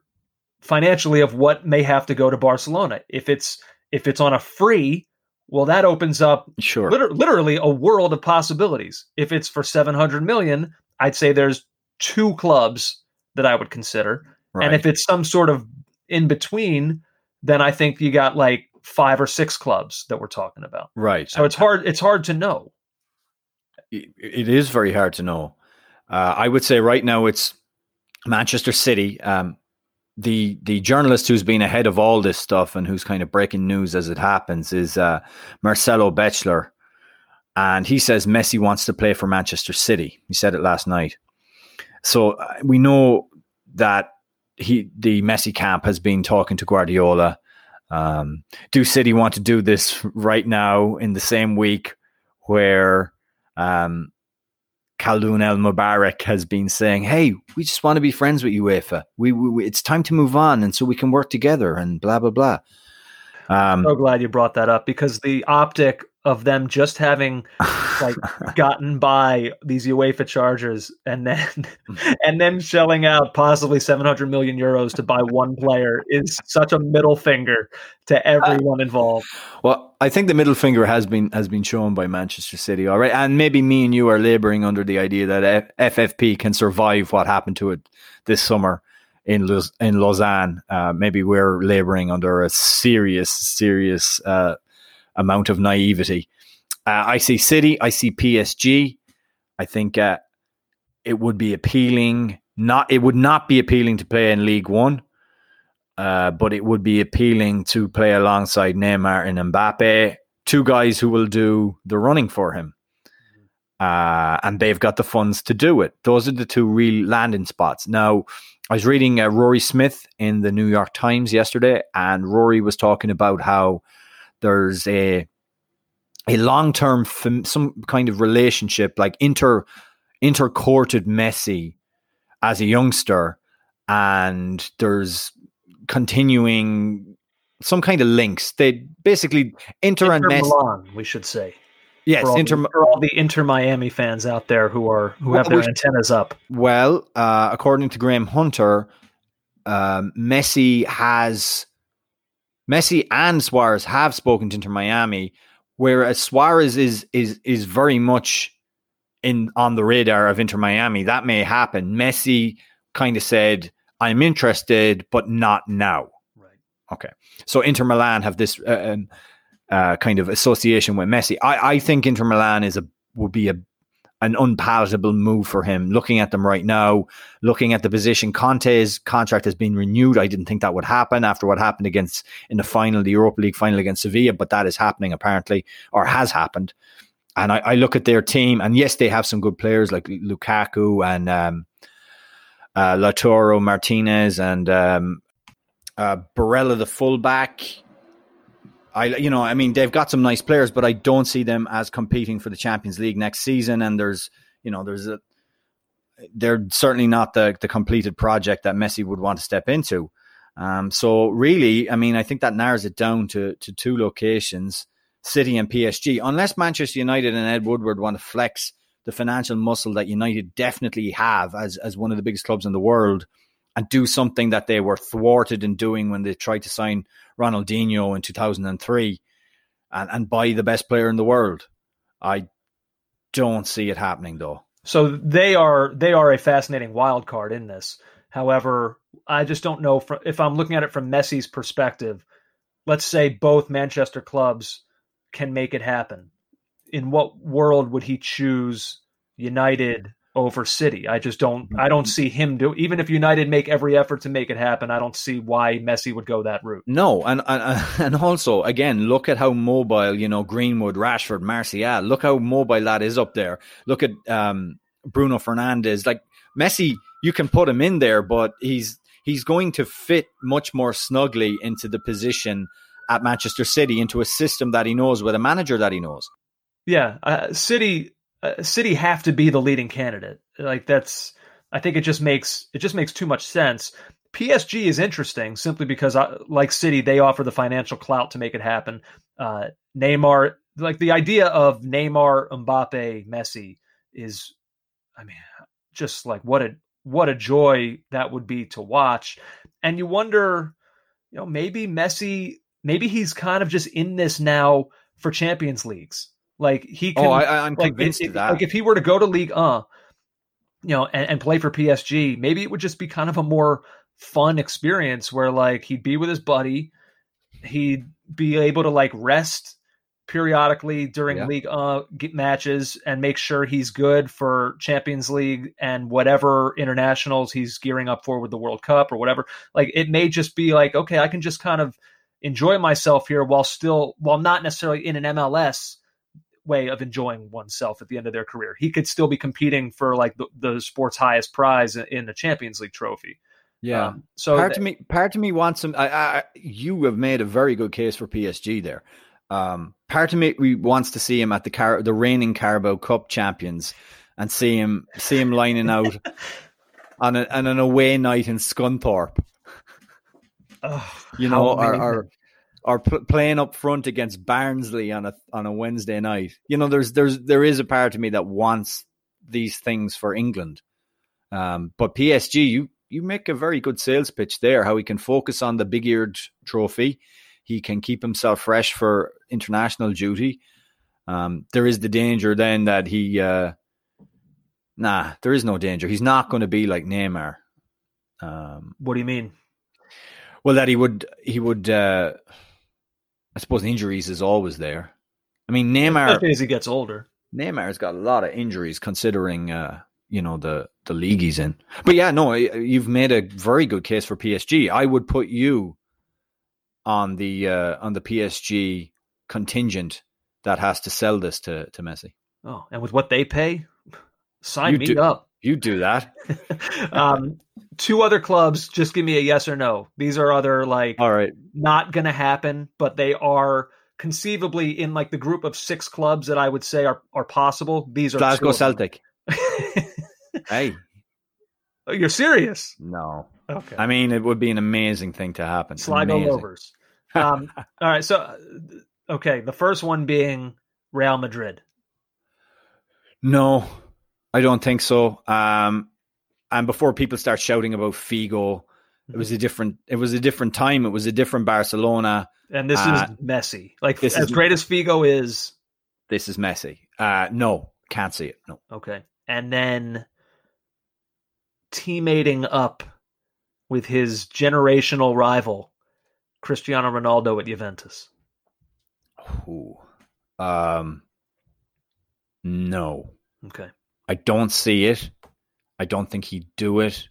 financially of what may have to go to Barcelona. If it's if it's on a free, well, that opens up Sure. liter- literally a world of possibilities. If it's for 700 million, I'd say there's two clubs that I would consider. Right. And if it's some sort of in between, then I think you got like five or six clubs that we're talking about. right. So it's hard it's hard to know. it is very hard to know. Uh, I would say right now it's Manchester City. Um, the the journalist who's been ahead of all this stuff and who's kind of breaking news as it happens is uh, Marcelo Bechler, and he says Messi wants to play for Manchester City. He said it last night. So uh, we know that he the Messi camp has been talking to Guardiola. Um, do City want to do this right now in the same week where um, Khaldoon Al Mubarak has been saying, "Hey, we just want to be friends with UEFA. We, we, we- it's time to move on, and so we can work together." And blah blah blah. Um, So glad you brought that up because the optic of them just having like gotten by these UEFA chargers and then and then shelling out possibly 700 million euros to buy one player is such a middle finger to everyone involved. Well, I think the middle finger has been has been shown by Manchester City, all right, and maybe me and you are laboring under the idea that F- FFP can survive what happened to it this summer in Luz- in Lausanne. Uh, maybe we're laboring under a serious, serious uh, amount of naivety. Uh, I see City, I see PSG. I think uh, it would be appealing. Not it would not be appealing to play in League One, uh, but it would be appealing to play alongside Neymar and Mbappe, two guys who will do the running for him. Uh, and they've got the funds to do it. Those are the two real landing spots. Now, I was reading uh, Rory Smith in the New York Times yesterday, and Rory was talking about how there's a a long term fam- some kind of relationship like inter intercourted Messi as a youngster, and there's continuing some kind of links. They basically Inter, and Inter Messi. Milan, we should say. Yes, for all, Inter. the, for all the Inter Miami fans out there who are who have their we- antennas up. Well, uh, according to Graham Hunter, um, Messi has Messi and Suarez have spoken to Inter Miami, whereas Suarez is is is very much in on the radar of Inter Miami. That may happen. Messi kind of said, "I'm interested, but not now." Right. Okay, so Inter Milan have this uh, um, uh, kind of association with Messi. I, I think Inter Milan is a would be a an unpalatable move for him. Looking at them right now, looking at the position, Conte's contract has been renewed. I didn't think that would happen after what happened against in the final, the Europa League final against Sevilla, but that is happening apparently, or has happened. And I, I look at their team, and yes, they have some good players like Lukaku and um, uh, Lautaro Martinez and um, uh, Barella, the fullback. I, you know, I mean, they've got some nice players, but I don't see them as competing for the Champions League next season. And there's, you know, there's a, they're certainly not the the completed project that Messi would want to step into. Um, so really, I mean, I think that narrows it down to to two locations, City and PSG. Unless Manchester United and Ed Woodward want to flex the financial muscle that United definitely have as as one of the biggest clubs in the world, and do something that they were thwarted in doing when they tried to sign Ronaldinho in 2003 and, and buy the best player in the world. I don't see it happening though. So they are they are a fascinating wild card in this. However, I just don't know if I'm looking at it from Messi's perspective. Let's say both Manchester clubs can make it happen. In what world would he choose United over City? I just don't I don't see him do even if United make every effort to make it happen, I don't see why Messi would go that route. No, and and and also again, look at how mobile you know Greenwood, Rashford, Martial. Look how mobile that is up there. Look at um, Bruno Fernandes. Like Messi, you can put him in there, but he's he's going to fit much more snugly into the position at Manchester City, into a system that he knows with a manager that he knows. Yeah, uh, City uh, City have to be the leading candidate. Like that's I think it just makes it just makes too much sense. PSG is interesting simply because, uh, like City, they offer the financial clout to make it happen. Uh, Neymar, like the idea of Neymar, Mbappe, Messi is, I mean, just like what a what a joy that would be to watch. And you wonder, you know, maybe Messi, maybe he's kind of just in this now for Champions Leagues. Like he can. oh, I, I'm like, convinced if, of that. Like if he were to go to League Uh, you know, and, and play for PSG, maybe it would just be kind of a more fun experience where like he'd be with his buddy, he'd be able to like rest periodically during Yeah. league uh get matches and make sure he's good for Champions League and whatever internationals he's gearing up for with the World Cup or whatever. Like it may just be like, okay, I can just kind of enjoy myself here while still while not necessarily in an MLS way of enjoying oneself at the end of their career. He could still be competing for like the, the sport's highest prize in the Champions League trophy. yeah. Um, so part th- of me, part of me wants some. I, I, you have made a very good case for PSG there. Um, part of me wants to see him at the Car- the reigning Carabao Cup champions and see him see him lining out on, a, on an away night in Scunthorpe. Ugh, You know, or, or or p- playing up front against Barnsley on a on a Wednesday night. You know, there's there's there is a part of me that wants these things for England. Um, but PSG, you you make a very good sales pitch there. How he can focus on the big eared trophy, he can keep himself fresh for international duty. Um, there is the danger then that he, uh, nah, there is no danger. He's not going to be like Neymar. Um, What do you mean? well, that he would, he would. Uh, I suppose injuries is always there. I mean, Neymar, Especially as he gets older. Neymar's got a lot of injuries considering, uh, you know, the the league he's in. But yeah, no, you've made a very good case for PSG. I would put you on the uh, on the PSG contingent that has to sell this to to Messi. Oh, and with what they pay, sign You me do- up. You do that, um, two other clubs. Just give me a yes or no. These are other like all right? not going to happen, but they are conceivably in like the group of six clubs that I would say are are possible. These are Glasgow two of them. Celtic. Hey, Oh, You're serious? no. Okay. I mean, it would be an amazing thing to happen. Sligo Amazing. Rovers. Um, all right. So, okay. The first one being Real Madrid. No, I don't think so. Um, and before people start shouting about Figo, it was a different. It was a different time. It was a different Barcelona. And this Uh, is Messi. Like this as is- great as Figo is. This is Messi. Uh, no, can't see it. No, Okay. And then teammating up with his generational rival, Cristiano Ronaldo at Juventus. Ooh. Um, no, Okay. I don't see it. I don't think he'd do it.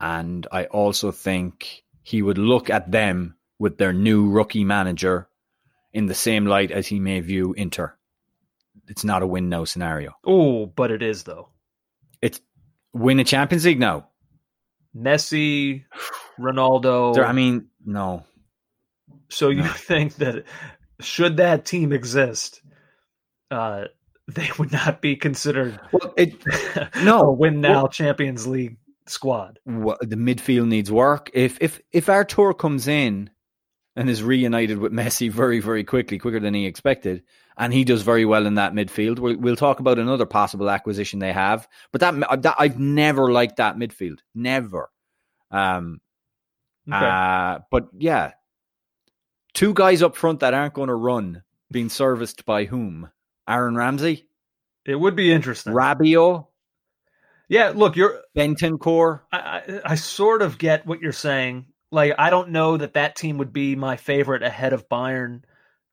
And I also think he would look at them with their new rookie manager in the same light as he may view Inter. It's not a win now scenario. Oh, but it is though. It's win a Champions League now. Messi, Ronaldo. There- I mean, no. so you no. think that should that team exist, uh, they would not be considered Well, it a no. win now Champions League squad. Wha- the midfield needs work. If if if Artur comes in and is reunited with Messi very very quickly, quicker than he expected, and he does very well in that midfield, we'll, we'll talk about another possible acquisition they have. But that, that I've never liked that midfield, never. Um, Okay. uh, but yeah, two guys up front that aren't going to run, being serviced by whom? Aaron Ramsey, it would be interesting. Rabiot, Yeah, look, you're. Bentancur. I, I, I sort of get what you're saying. Like, I don't know that that team would be my favorite ahead of Bayern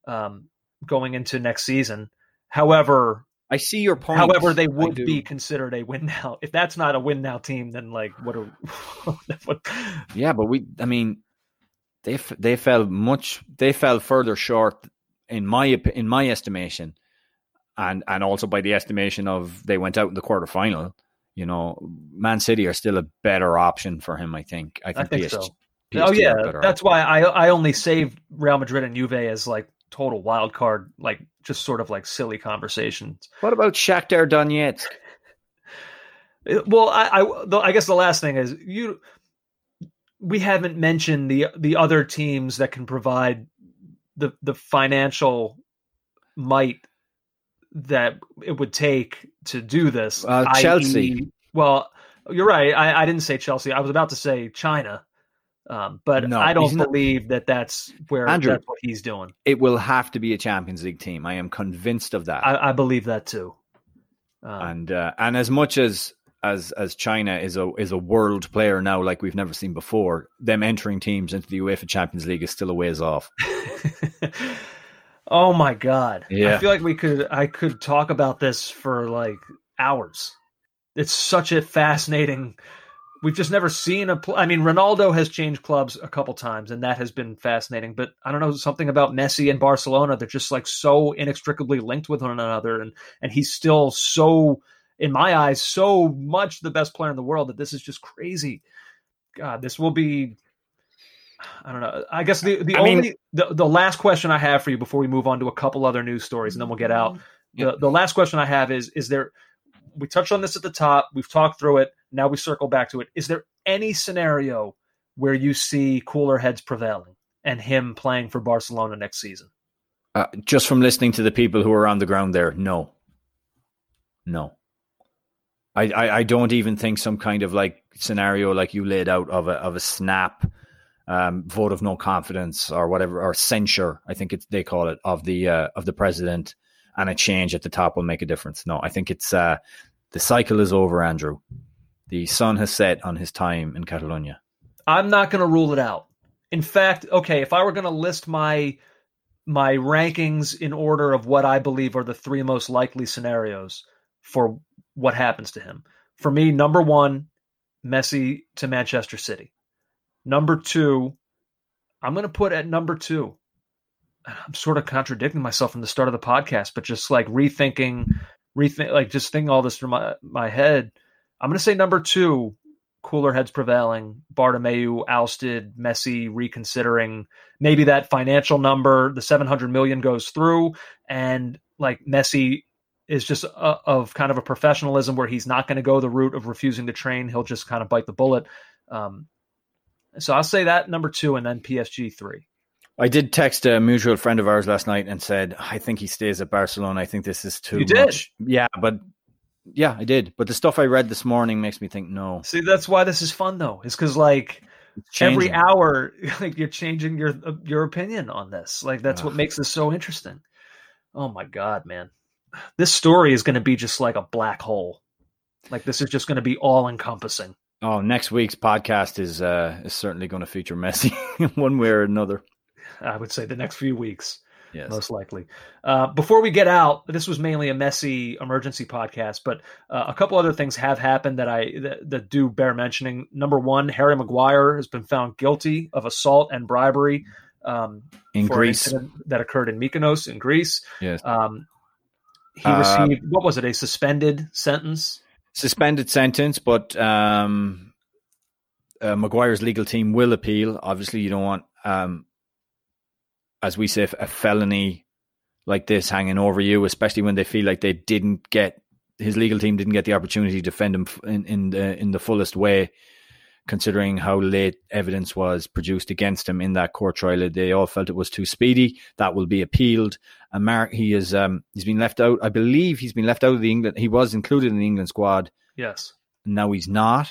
um, going into next season. However, I see your point. however, they would be considered a win now. If that's not a win now team, then like, what are what, Yeah, but we, I mean, they they fell much, they fell further short in my in my estimation, and and also by the estimation of they went out in the quarterfinal. You know, Man City are still a better option for him. I think. I I think, think PSG, so. PSG oh yeah, that's option. why I I only saved Real Madrid and Juve as like total wild card, like just sort of like silly conversations. What about Shakhtar Donetsk? Uh, Well, I I, the, I guess the last thing is you. We haven't mentioned the the other teams that can provide the the financial might that it would take to do this. Uh. Chelsea. Well, you're right. I, I didn't say Chelsea. I was about to say China, um, but No, I don't he's not- believe that that's where Andrew. that's what he's doing. It will have to be a Champions League team. I am convinced of that. I, I believe that too. Um, and uh, and as much as as as China is a is a world player now, like we've never seen before, them entering teams into the UEFA Champions League is still a ways off. oh my god! I feel like we could. I could talk about this for like hours. It's such a fascinating. We've just never seen a. Pl- I mean, Ronaldo has changed clubs a couple times, and that has been fascinating. But I don't know something about Messi and Barcelona. They're just like so inextricably linked with one another, and and he's still so, in my eyes, so much the best player in the world that this is just crazy. God, this will be. I don't know. I guess the the I mean- only the, the last question I have for you before we move on to a couple other news stories and then we'll get out. The the last question I have is is there we touched on this at the top, we've talked through it, now we circle back to it. Is there any scenario where you see cooler heads prevailing? and him playing for Barcelona next season? Uh, just from listening to the people who are on the ground there, no, no. I, I, I don't even think some kind of like scenario like you laid out of a of a snap um, vote of no confidence or whatever or censure. I think they call it of the uh, of the president and a change at the top will make a difference. No, I think it's uh, the cycle is over, Andrew. The sun has set on his time in Catalonia. I'm not going to rule it out. In fact, okay, if I were going to list my my rankings in order of what I believe are the three most likely scenarios for what happens to him. For me, number 1, Messi to Manchester City. Number 2, I'm going to put at number 2. I'm sort of contradicting myself from the start of the podcast, but just like rethinking rethink like just thinking all this through my my head. I'm going to say number 2, cooler heads prevailing. Bartomeu ousted, Messi reconsidering. Maybe that financial number, the 700 million goes through, and like Messi is just a, of kind of a professionalism where he's not going to go the route of refusing to train. He'll just kind of bite the bullet. Um, so I'll say that number two, and then PSG three. I did text a mutual friend of ours last night and said, I think he stays at Barcelona. I think this is too you much. Yeah, but yeah, I did. But the stuff I read this morning makes me think no. See, that's why this is fun though. Is because like every hour, like you're changing your uh, your opinion on this. Like that's Ugh. what makes this so interesting. Oh my god, man! This story is going to be just like a black hole. Like this is just going to be all encompassing. Oh, next week's podcast is uh is certainly going to feature Messi one way or another. I would say the next few weeks yes. most likely. Uh, before we get out, this was mainly a Messi emergency podcast, but uh, a couple other things have happened that I that, that, do bear mentioning. Number one, Harry Maguire has been found guilty of assault and bribery um, in Greece that occurred in Mykonos in Greece. Yes. Um, he uh, received what was it? A suspended sentence. Suspended sentence, but um, uh, Maguire's legal team will appeal. Obviously, you don't want um, as we say, a felony like this hanging over you, especially when they feel like they didn't get his legal team didn't get the opportunity to defend him in, in the in the fullest way, considering how late evidence was produced against him in that court trial. They all felt it was too speedy. That will be appealed. And Mark, he is um, he's been left out. I believe he's been left out of the England. He was included in the England squad. Yes. Now he's not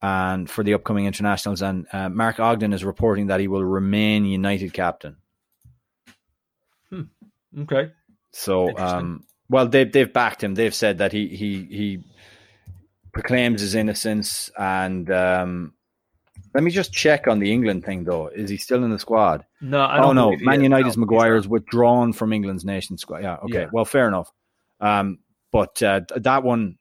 and for the upcoming internationals. And uh, Mark Ogden is reporting that he will remain United captain. Hmm. Okay. So, um, well, they've they've backed him. They've said that he he he proclaims his innocence. And um, let me just check on the England thing, though. Is he still in the squad? No, I don't. Oh no, Man United's no, Maguire is withdrawn from England's nation squad. Yeah. Okay. Yeah. Well, fair enough. Um, but uh, that one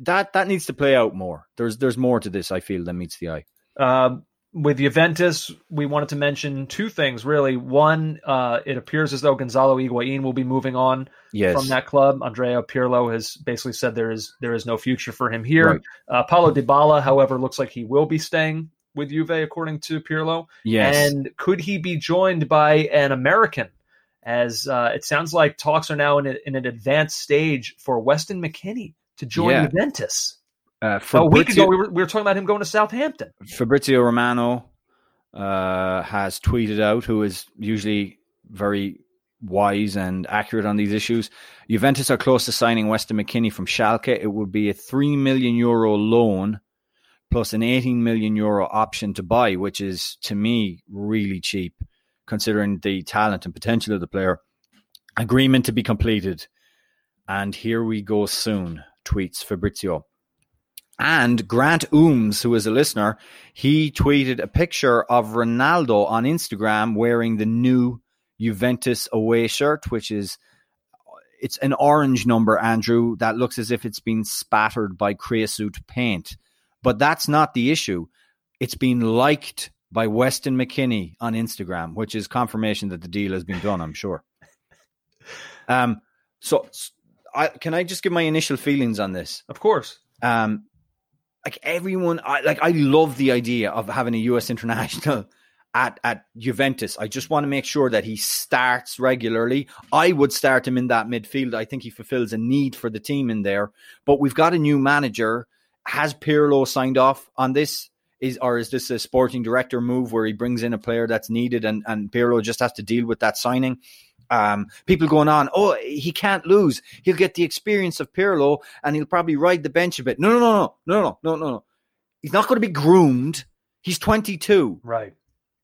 that that needs to play out more. There's there's more to this. I feel than meets the eye. Uh, with Juventus, we wanted to mention two things really. One, uh, it appears as though Gonzalo Higuain will be moving on yes. from that club. Andrea Pirlo has basically said there is there is no future for him here. Right. Uh, Paulo Dybala, however, looks like he will be staying with Juve, according to Pirlo. Yes. And could he be joined by an American? As uh, it sounds like talks are now in, a, in an advanced stage for Weston McKennie to join yeah. Juventus. Uh, a week ago, we were, we were talking about him going to Southampton. Fabrizio Romano uh, has tweeted out, who is usually very wise and accurate on these issues. Juventus are close to signing Weston McKennie from Schalke. It would be a 3 million euro loan plus an 18 million euro option to buy, which is to me really cheap considering the talent and potential of the player. Agreement to be completed. And here we go soon tweets Fabrizio. And Grant Ooms, who is a listener, he tweeted a picture of Ronaldo on Instagram wearing the new Juventus away shirt, which is it's an orange number, Andrew, that looks as if it's been spattered by creosote paint. But that's not the issue. It's been liked by Weston McKennie on Instagram, which is confirmation that the deal has been done, I'm sure. Um, so I, can I just give my initial feelings on this? Of course. Um, like everyone, I like I love the idea of having a U.S. international at at Juventus. I just want to make sure that he starts regularly. I would start him in that midfield. I think he fulfills a need for the team in there. But we've got a new manager. Has Pirlo signed off on this? Is or is this a sporting director move where he brings in a player that's needed and and Pirlo just has to deal with that signing? Um, people going on, oh, he can't lose. He'll get the experience of Pirlo and he'll probably ride the bench a bit. No, no, no, no, no, no, no, no. He's not going to be groomed. He's 22. Right.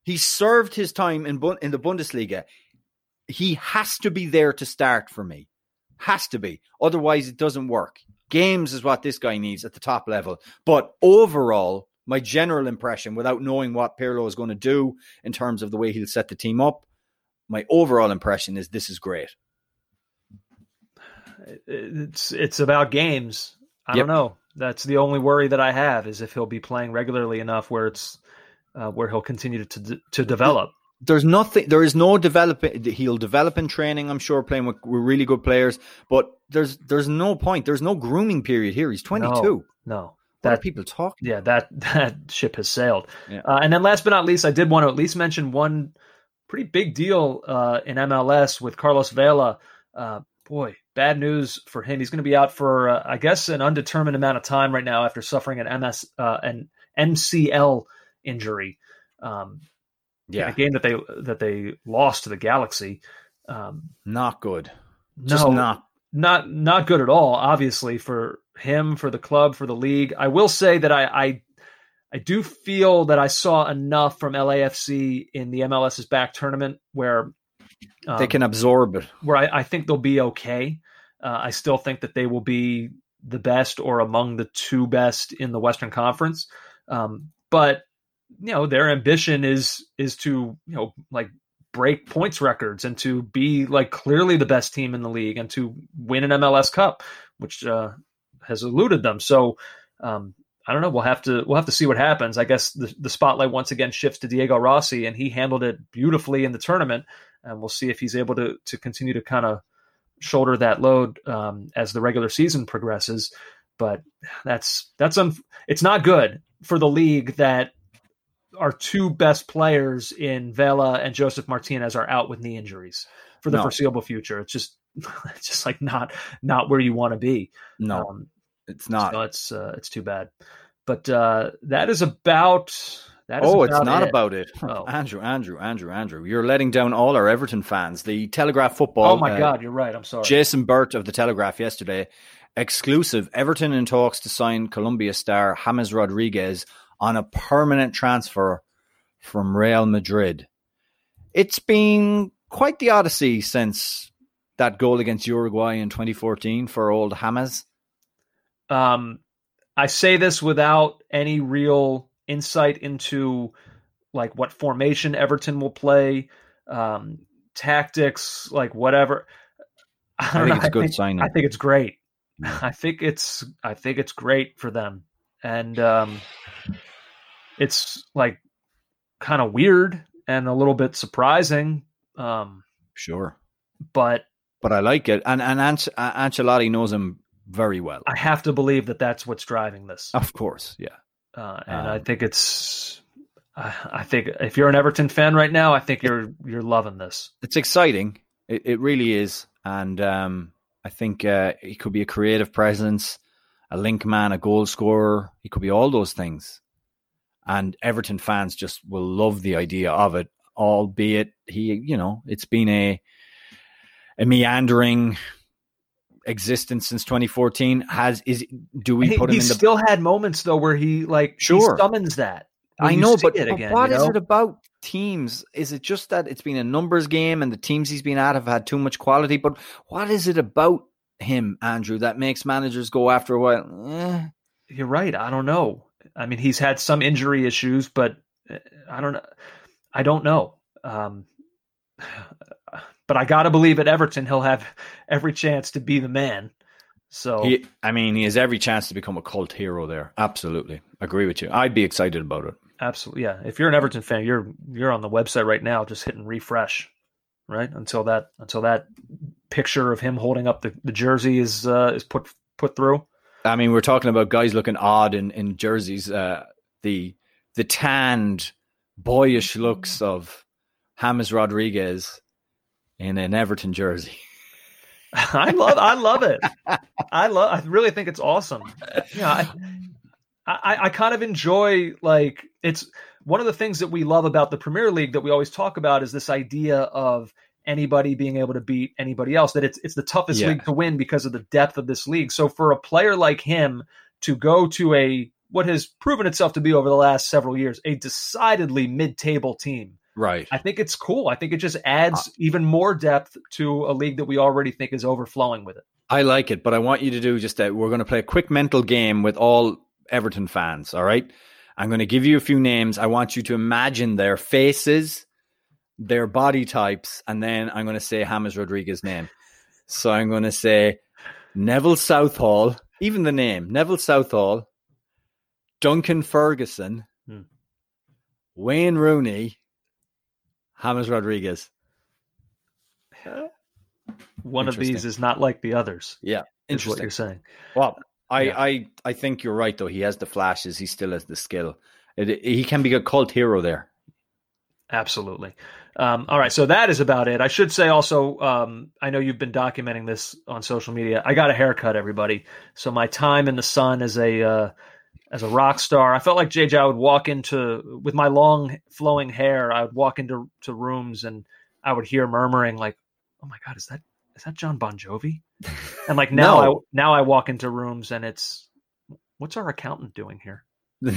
He served his time in in the Bundesliga. He has to be there to start for me. Has to be. Otherwise, it doesn't work. Games is what this guy needs at the top level. But overall, my general impression, without knowing what Pirlo is going to do in terms of the way he'll set the team up, my overall impression is this is great. It's it's about games. I Yep. don't know. That's the only worry that I have is if he'll be playing regularly enough where it's uh, where he'll continue to to develop. There's nothing. There is no developing. He'll develop in training. I'm sure playing with, with really good players, but there's there's no point. There's no grooming period here. He's 22. No, no. That people talk. yeah, that that ship has sailed. Yeah. Uh, and then last but not least, I did want to at least mention one pretty big deal uh, in MLS with Carlos Vela. Uh, boy, bad news for him. He's going to be out for uh, I guess an undetermined amount of time right now after suffering an MS uh, an MCL injury. Um, in Yeah, a game that they that they lost to the Galaxy. Um, not good. no, Just not. not not good at all. Obviously, for him, for the club, for the league. I will say that I I, I do feel that I saw enough from LAFC in the MLS's back tournament where um, They can absorb it. where I, I think they'll be okay. Uh, I still think that they will be the best or among the two best in the Western Conference. Um, but you know, their ambition is is to you know like break points records and to be like clearly the best team in the league and to win an MLS Cup, which uh, has eluded them. So. Um, I don't know. We'll have to we'll have to see what happens. I guess the, the spotlight once again shifts to Diego Rossi, and he handled it beautifully in the tournament. And we'll see if he's able to to continue to kind of shoulder that load um, as the regular season progresses. But that's that's un- it's not good for the league that our two best players in Vela and Josef Martinez are out with knee injuries for the No. foreseeable future. It's just it's just like not not where you want to be. No, Um, it's not. so it's uh, it's too bad. But uh, that is about that. Is oh, it's not it. about it. Oh. Andrew, Andrew, Andrew, Andrew. You're letting down all our Everton fans. The Telegraph football. Oh my uh, God, you're right. I'm sorry. Jason Burt of the Telegraph yesterday, exclusive. Everton in talks to sign Colombia star James Rodriguez on a permanent transfer from Real Madrid. It's been quite the odyssey since that goal against Uruguay in 2014 for old James. Um, I say this without any real insight into like what formation Everton will play, um, tactics, like whatever. I, I think know. it's a good think, signing. I think it's great. I think it's I think it's great for them, and um, it's like kind of weird and a little bit surprising, um, Sure. but But I like it. And, and Anc- Ancelotti knows him very well. I have to believe that that's what's driving this. Of course. Yeah. uh, and I Um, think it's. I I think if you're an Everton fan right now, I think you're you're loving this. it's exciting. It, it really is, and um, I think uh, he could be a creative presence, a link man, a goal scorer. He could be all those things, and Everton fans just will love the idea of it. Albeit he, you know, it's been a a meandering existence since 2014. Has is do we He, put him he in the? still had moments though where he like he Sure. summons that. I know, but, it but what you is it about teams? Is it just that it's been a numbers game and the teams he's been at have had too much quality? But what is it about him, Andrew, that makes managers go after a while? Eh, You're right. I don't know. I mean, he's had some injury issues, but uh, I don't know. I don't know. Um, but I got to believe at Everton he'll have every chance to be the man. So he, I mean, he has every chance to become a cult hero there. Absolutely, agree with you. I'd be excited about it. Absolutely, yeah. If you're an Everton fan, you're you're on the website right now, just hitting refresh, right until that until that picture of him holding up the, the jersey is uh, is put put through. I mean, we're talking about guys looking odd in, in jerseys. Uh, the the tanned, boyish looks of James Rodriguez in an Everton jersey. I love I love it. I love. I really think it's awesome. Yeah, I, I, I kind of enjoy like it's one of the things that we love about the Premier League that we always talk about is this idea of anybody being able to beat anybody else. That it's it's the toughest Yeah. league to win because of the depth of this league. So for a player like him to go to a what has proven itself to be over the last several years a decidedly mid-table team. Right. I think it's cool. I think it just adds even more depth to a league that we already think is overflowing with it. I like it, but I want you to do just that. We're going to play a quick mental game with all Everton fans. All right. I'm going to give you a few names. I want you to imagine their faces, their body types, and then I'm going to say James Rodriguez's name. So I'm going to say Neville Southall, even the name Neville Southall, Duncan Ferguson, Hmm. Wayne Rooney, James Rodriguez. One of these is not like the others. Yeah. Is what you're saying. Well, I, Yeah. I, I think you're right though. He has the flashes. He still has the skill. It, he can be a cult hero there. Absolutely. Um, all right, so that is about it. I should say also, um, I know you've been documenting this on social media. I got a haircut, everybody. So my time in the sun as a uh, as a rock star, I felt like JJ. I would walk into with my long flowing hair. I would walk into to rooms and I would hear murmuring like, "Oh my god, is that is that Jon Bon Jovi?" And like now, No. I now I walk into rooms and it's, what's our accountant doing here?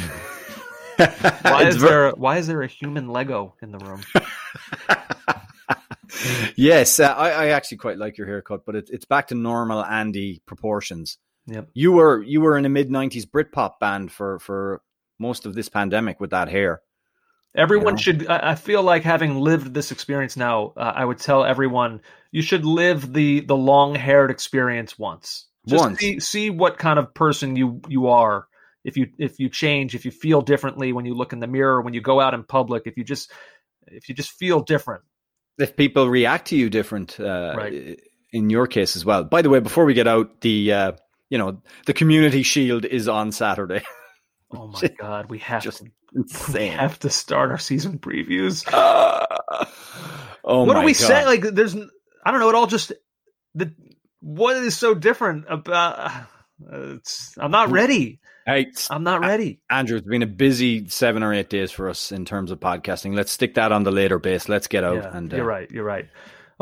Why is there why is there a human Lego in the room? yes, uh, I, I actually quite like your haircut, but it, it's back to normal Andy proportions. Yep. You were you were in a mid '90s Britpop band for for most of this pandemic with that hair. Everyone know? should. I I feel like having lived this experience now, uh, I would tell everyone you should live the the long haired experience once. Just Once. see, see what kind of person you you are. If you if you change, if you feel differently when you look in the mirror, when you go out in public, if you just if you just feel different. If people react to you different, uh, Right. in your case as well. By the way, before we get out, the uh, you know the Community Shield is on Saturday. Oh my god, we have Just to we insane. have to start our season previews. oh what do my we God. say? Like, there's I don't know. It all just the what is so different about. Uh, it's, I'm not ready. Hey, I'm not ready. Andrew, it's been a busy seven or eight days for us in terms of podcasting. Let's stick that on the later base. Let's get out. Yeah, and uh, you're right. You're right.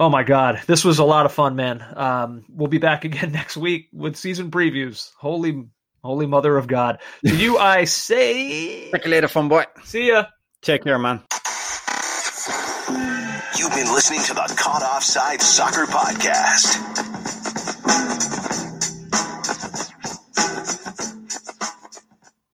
Oh my God, this was a lot of fun, man. Um, we'll be back again next week with season previews. Holy, holy mother of God! To you, I say, Check you later, fun boy. see ya. Take care, man. You've been listening to the Caught Offside Soccer Podcast.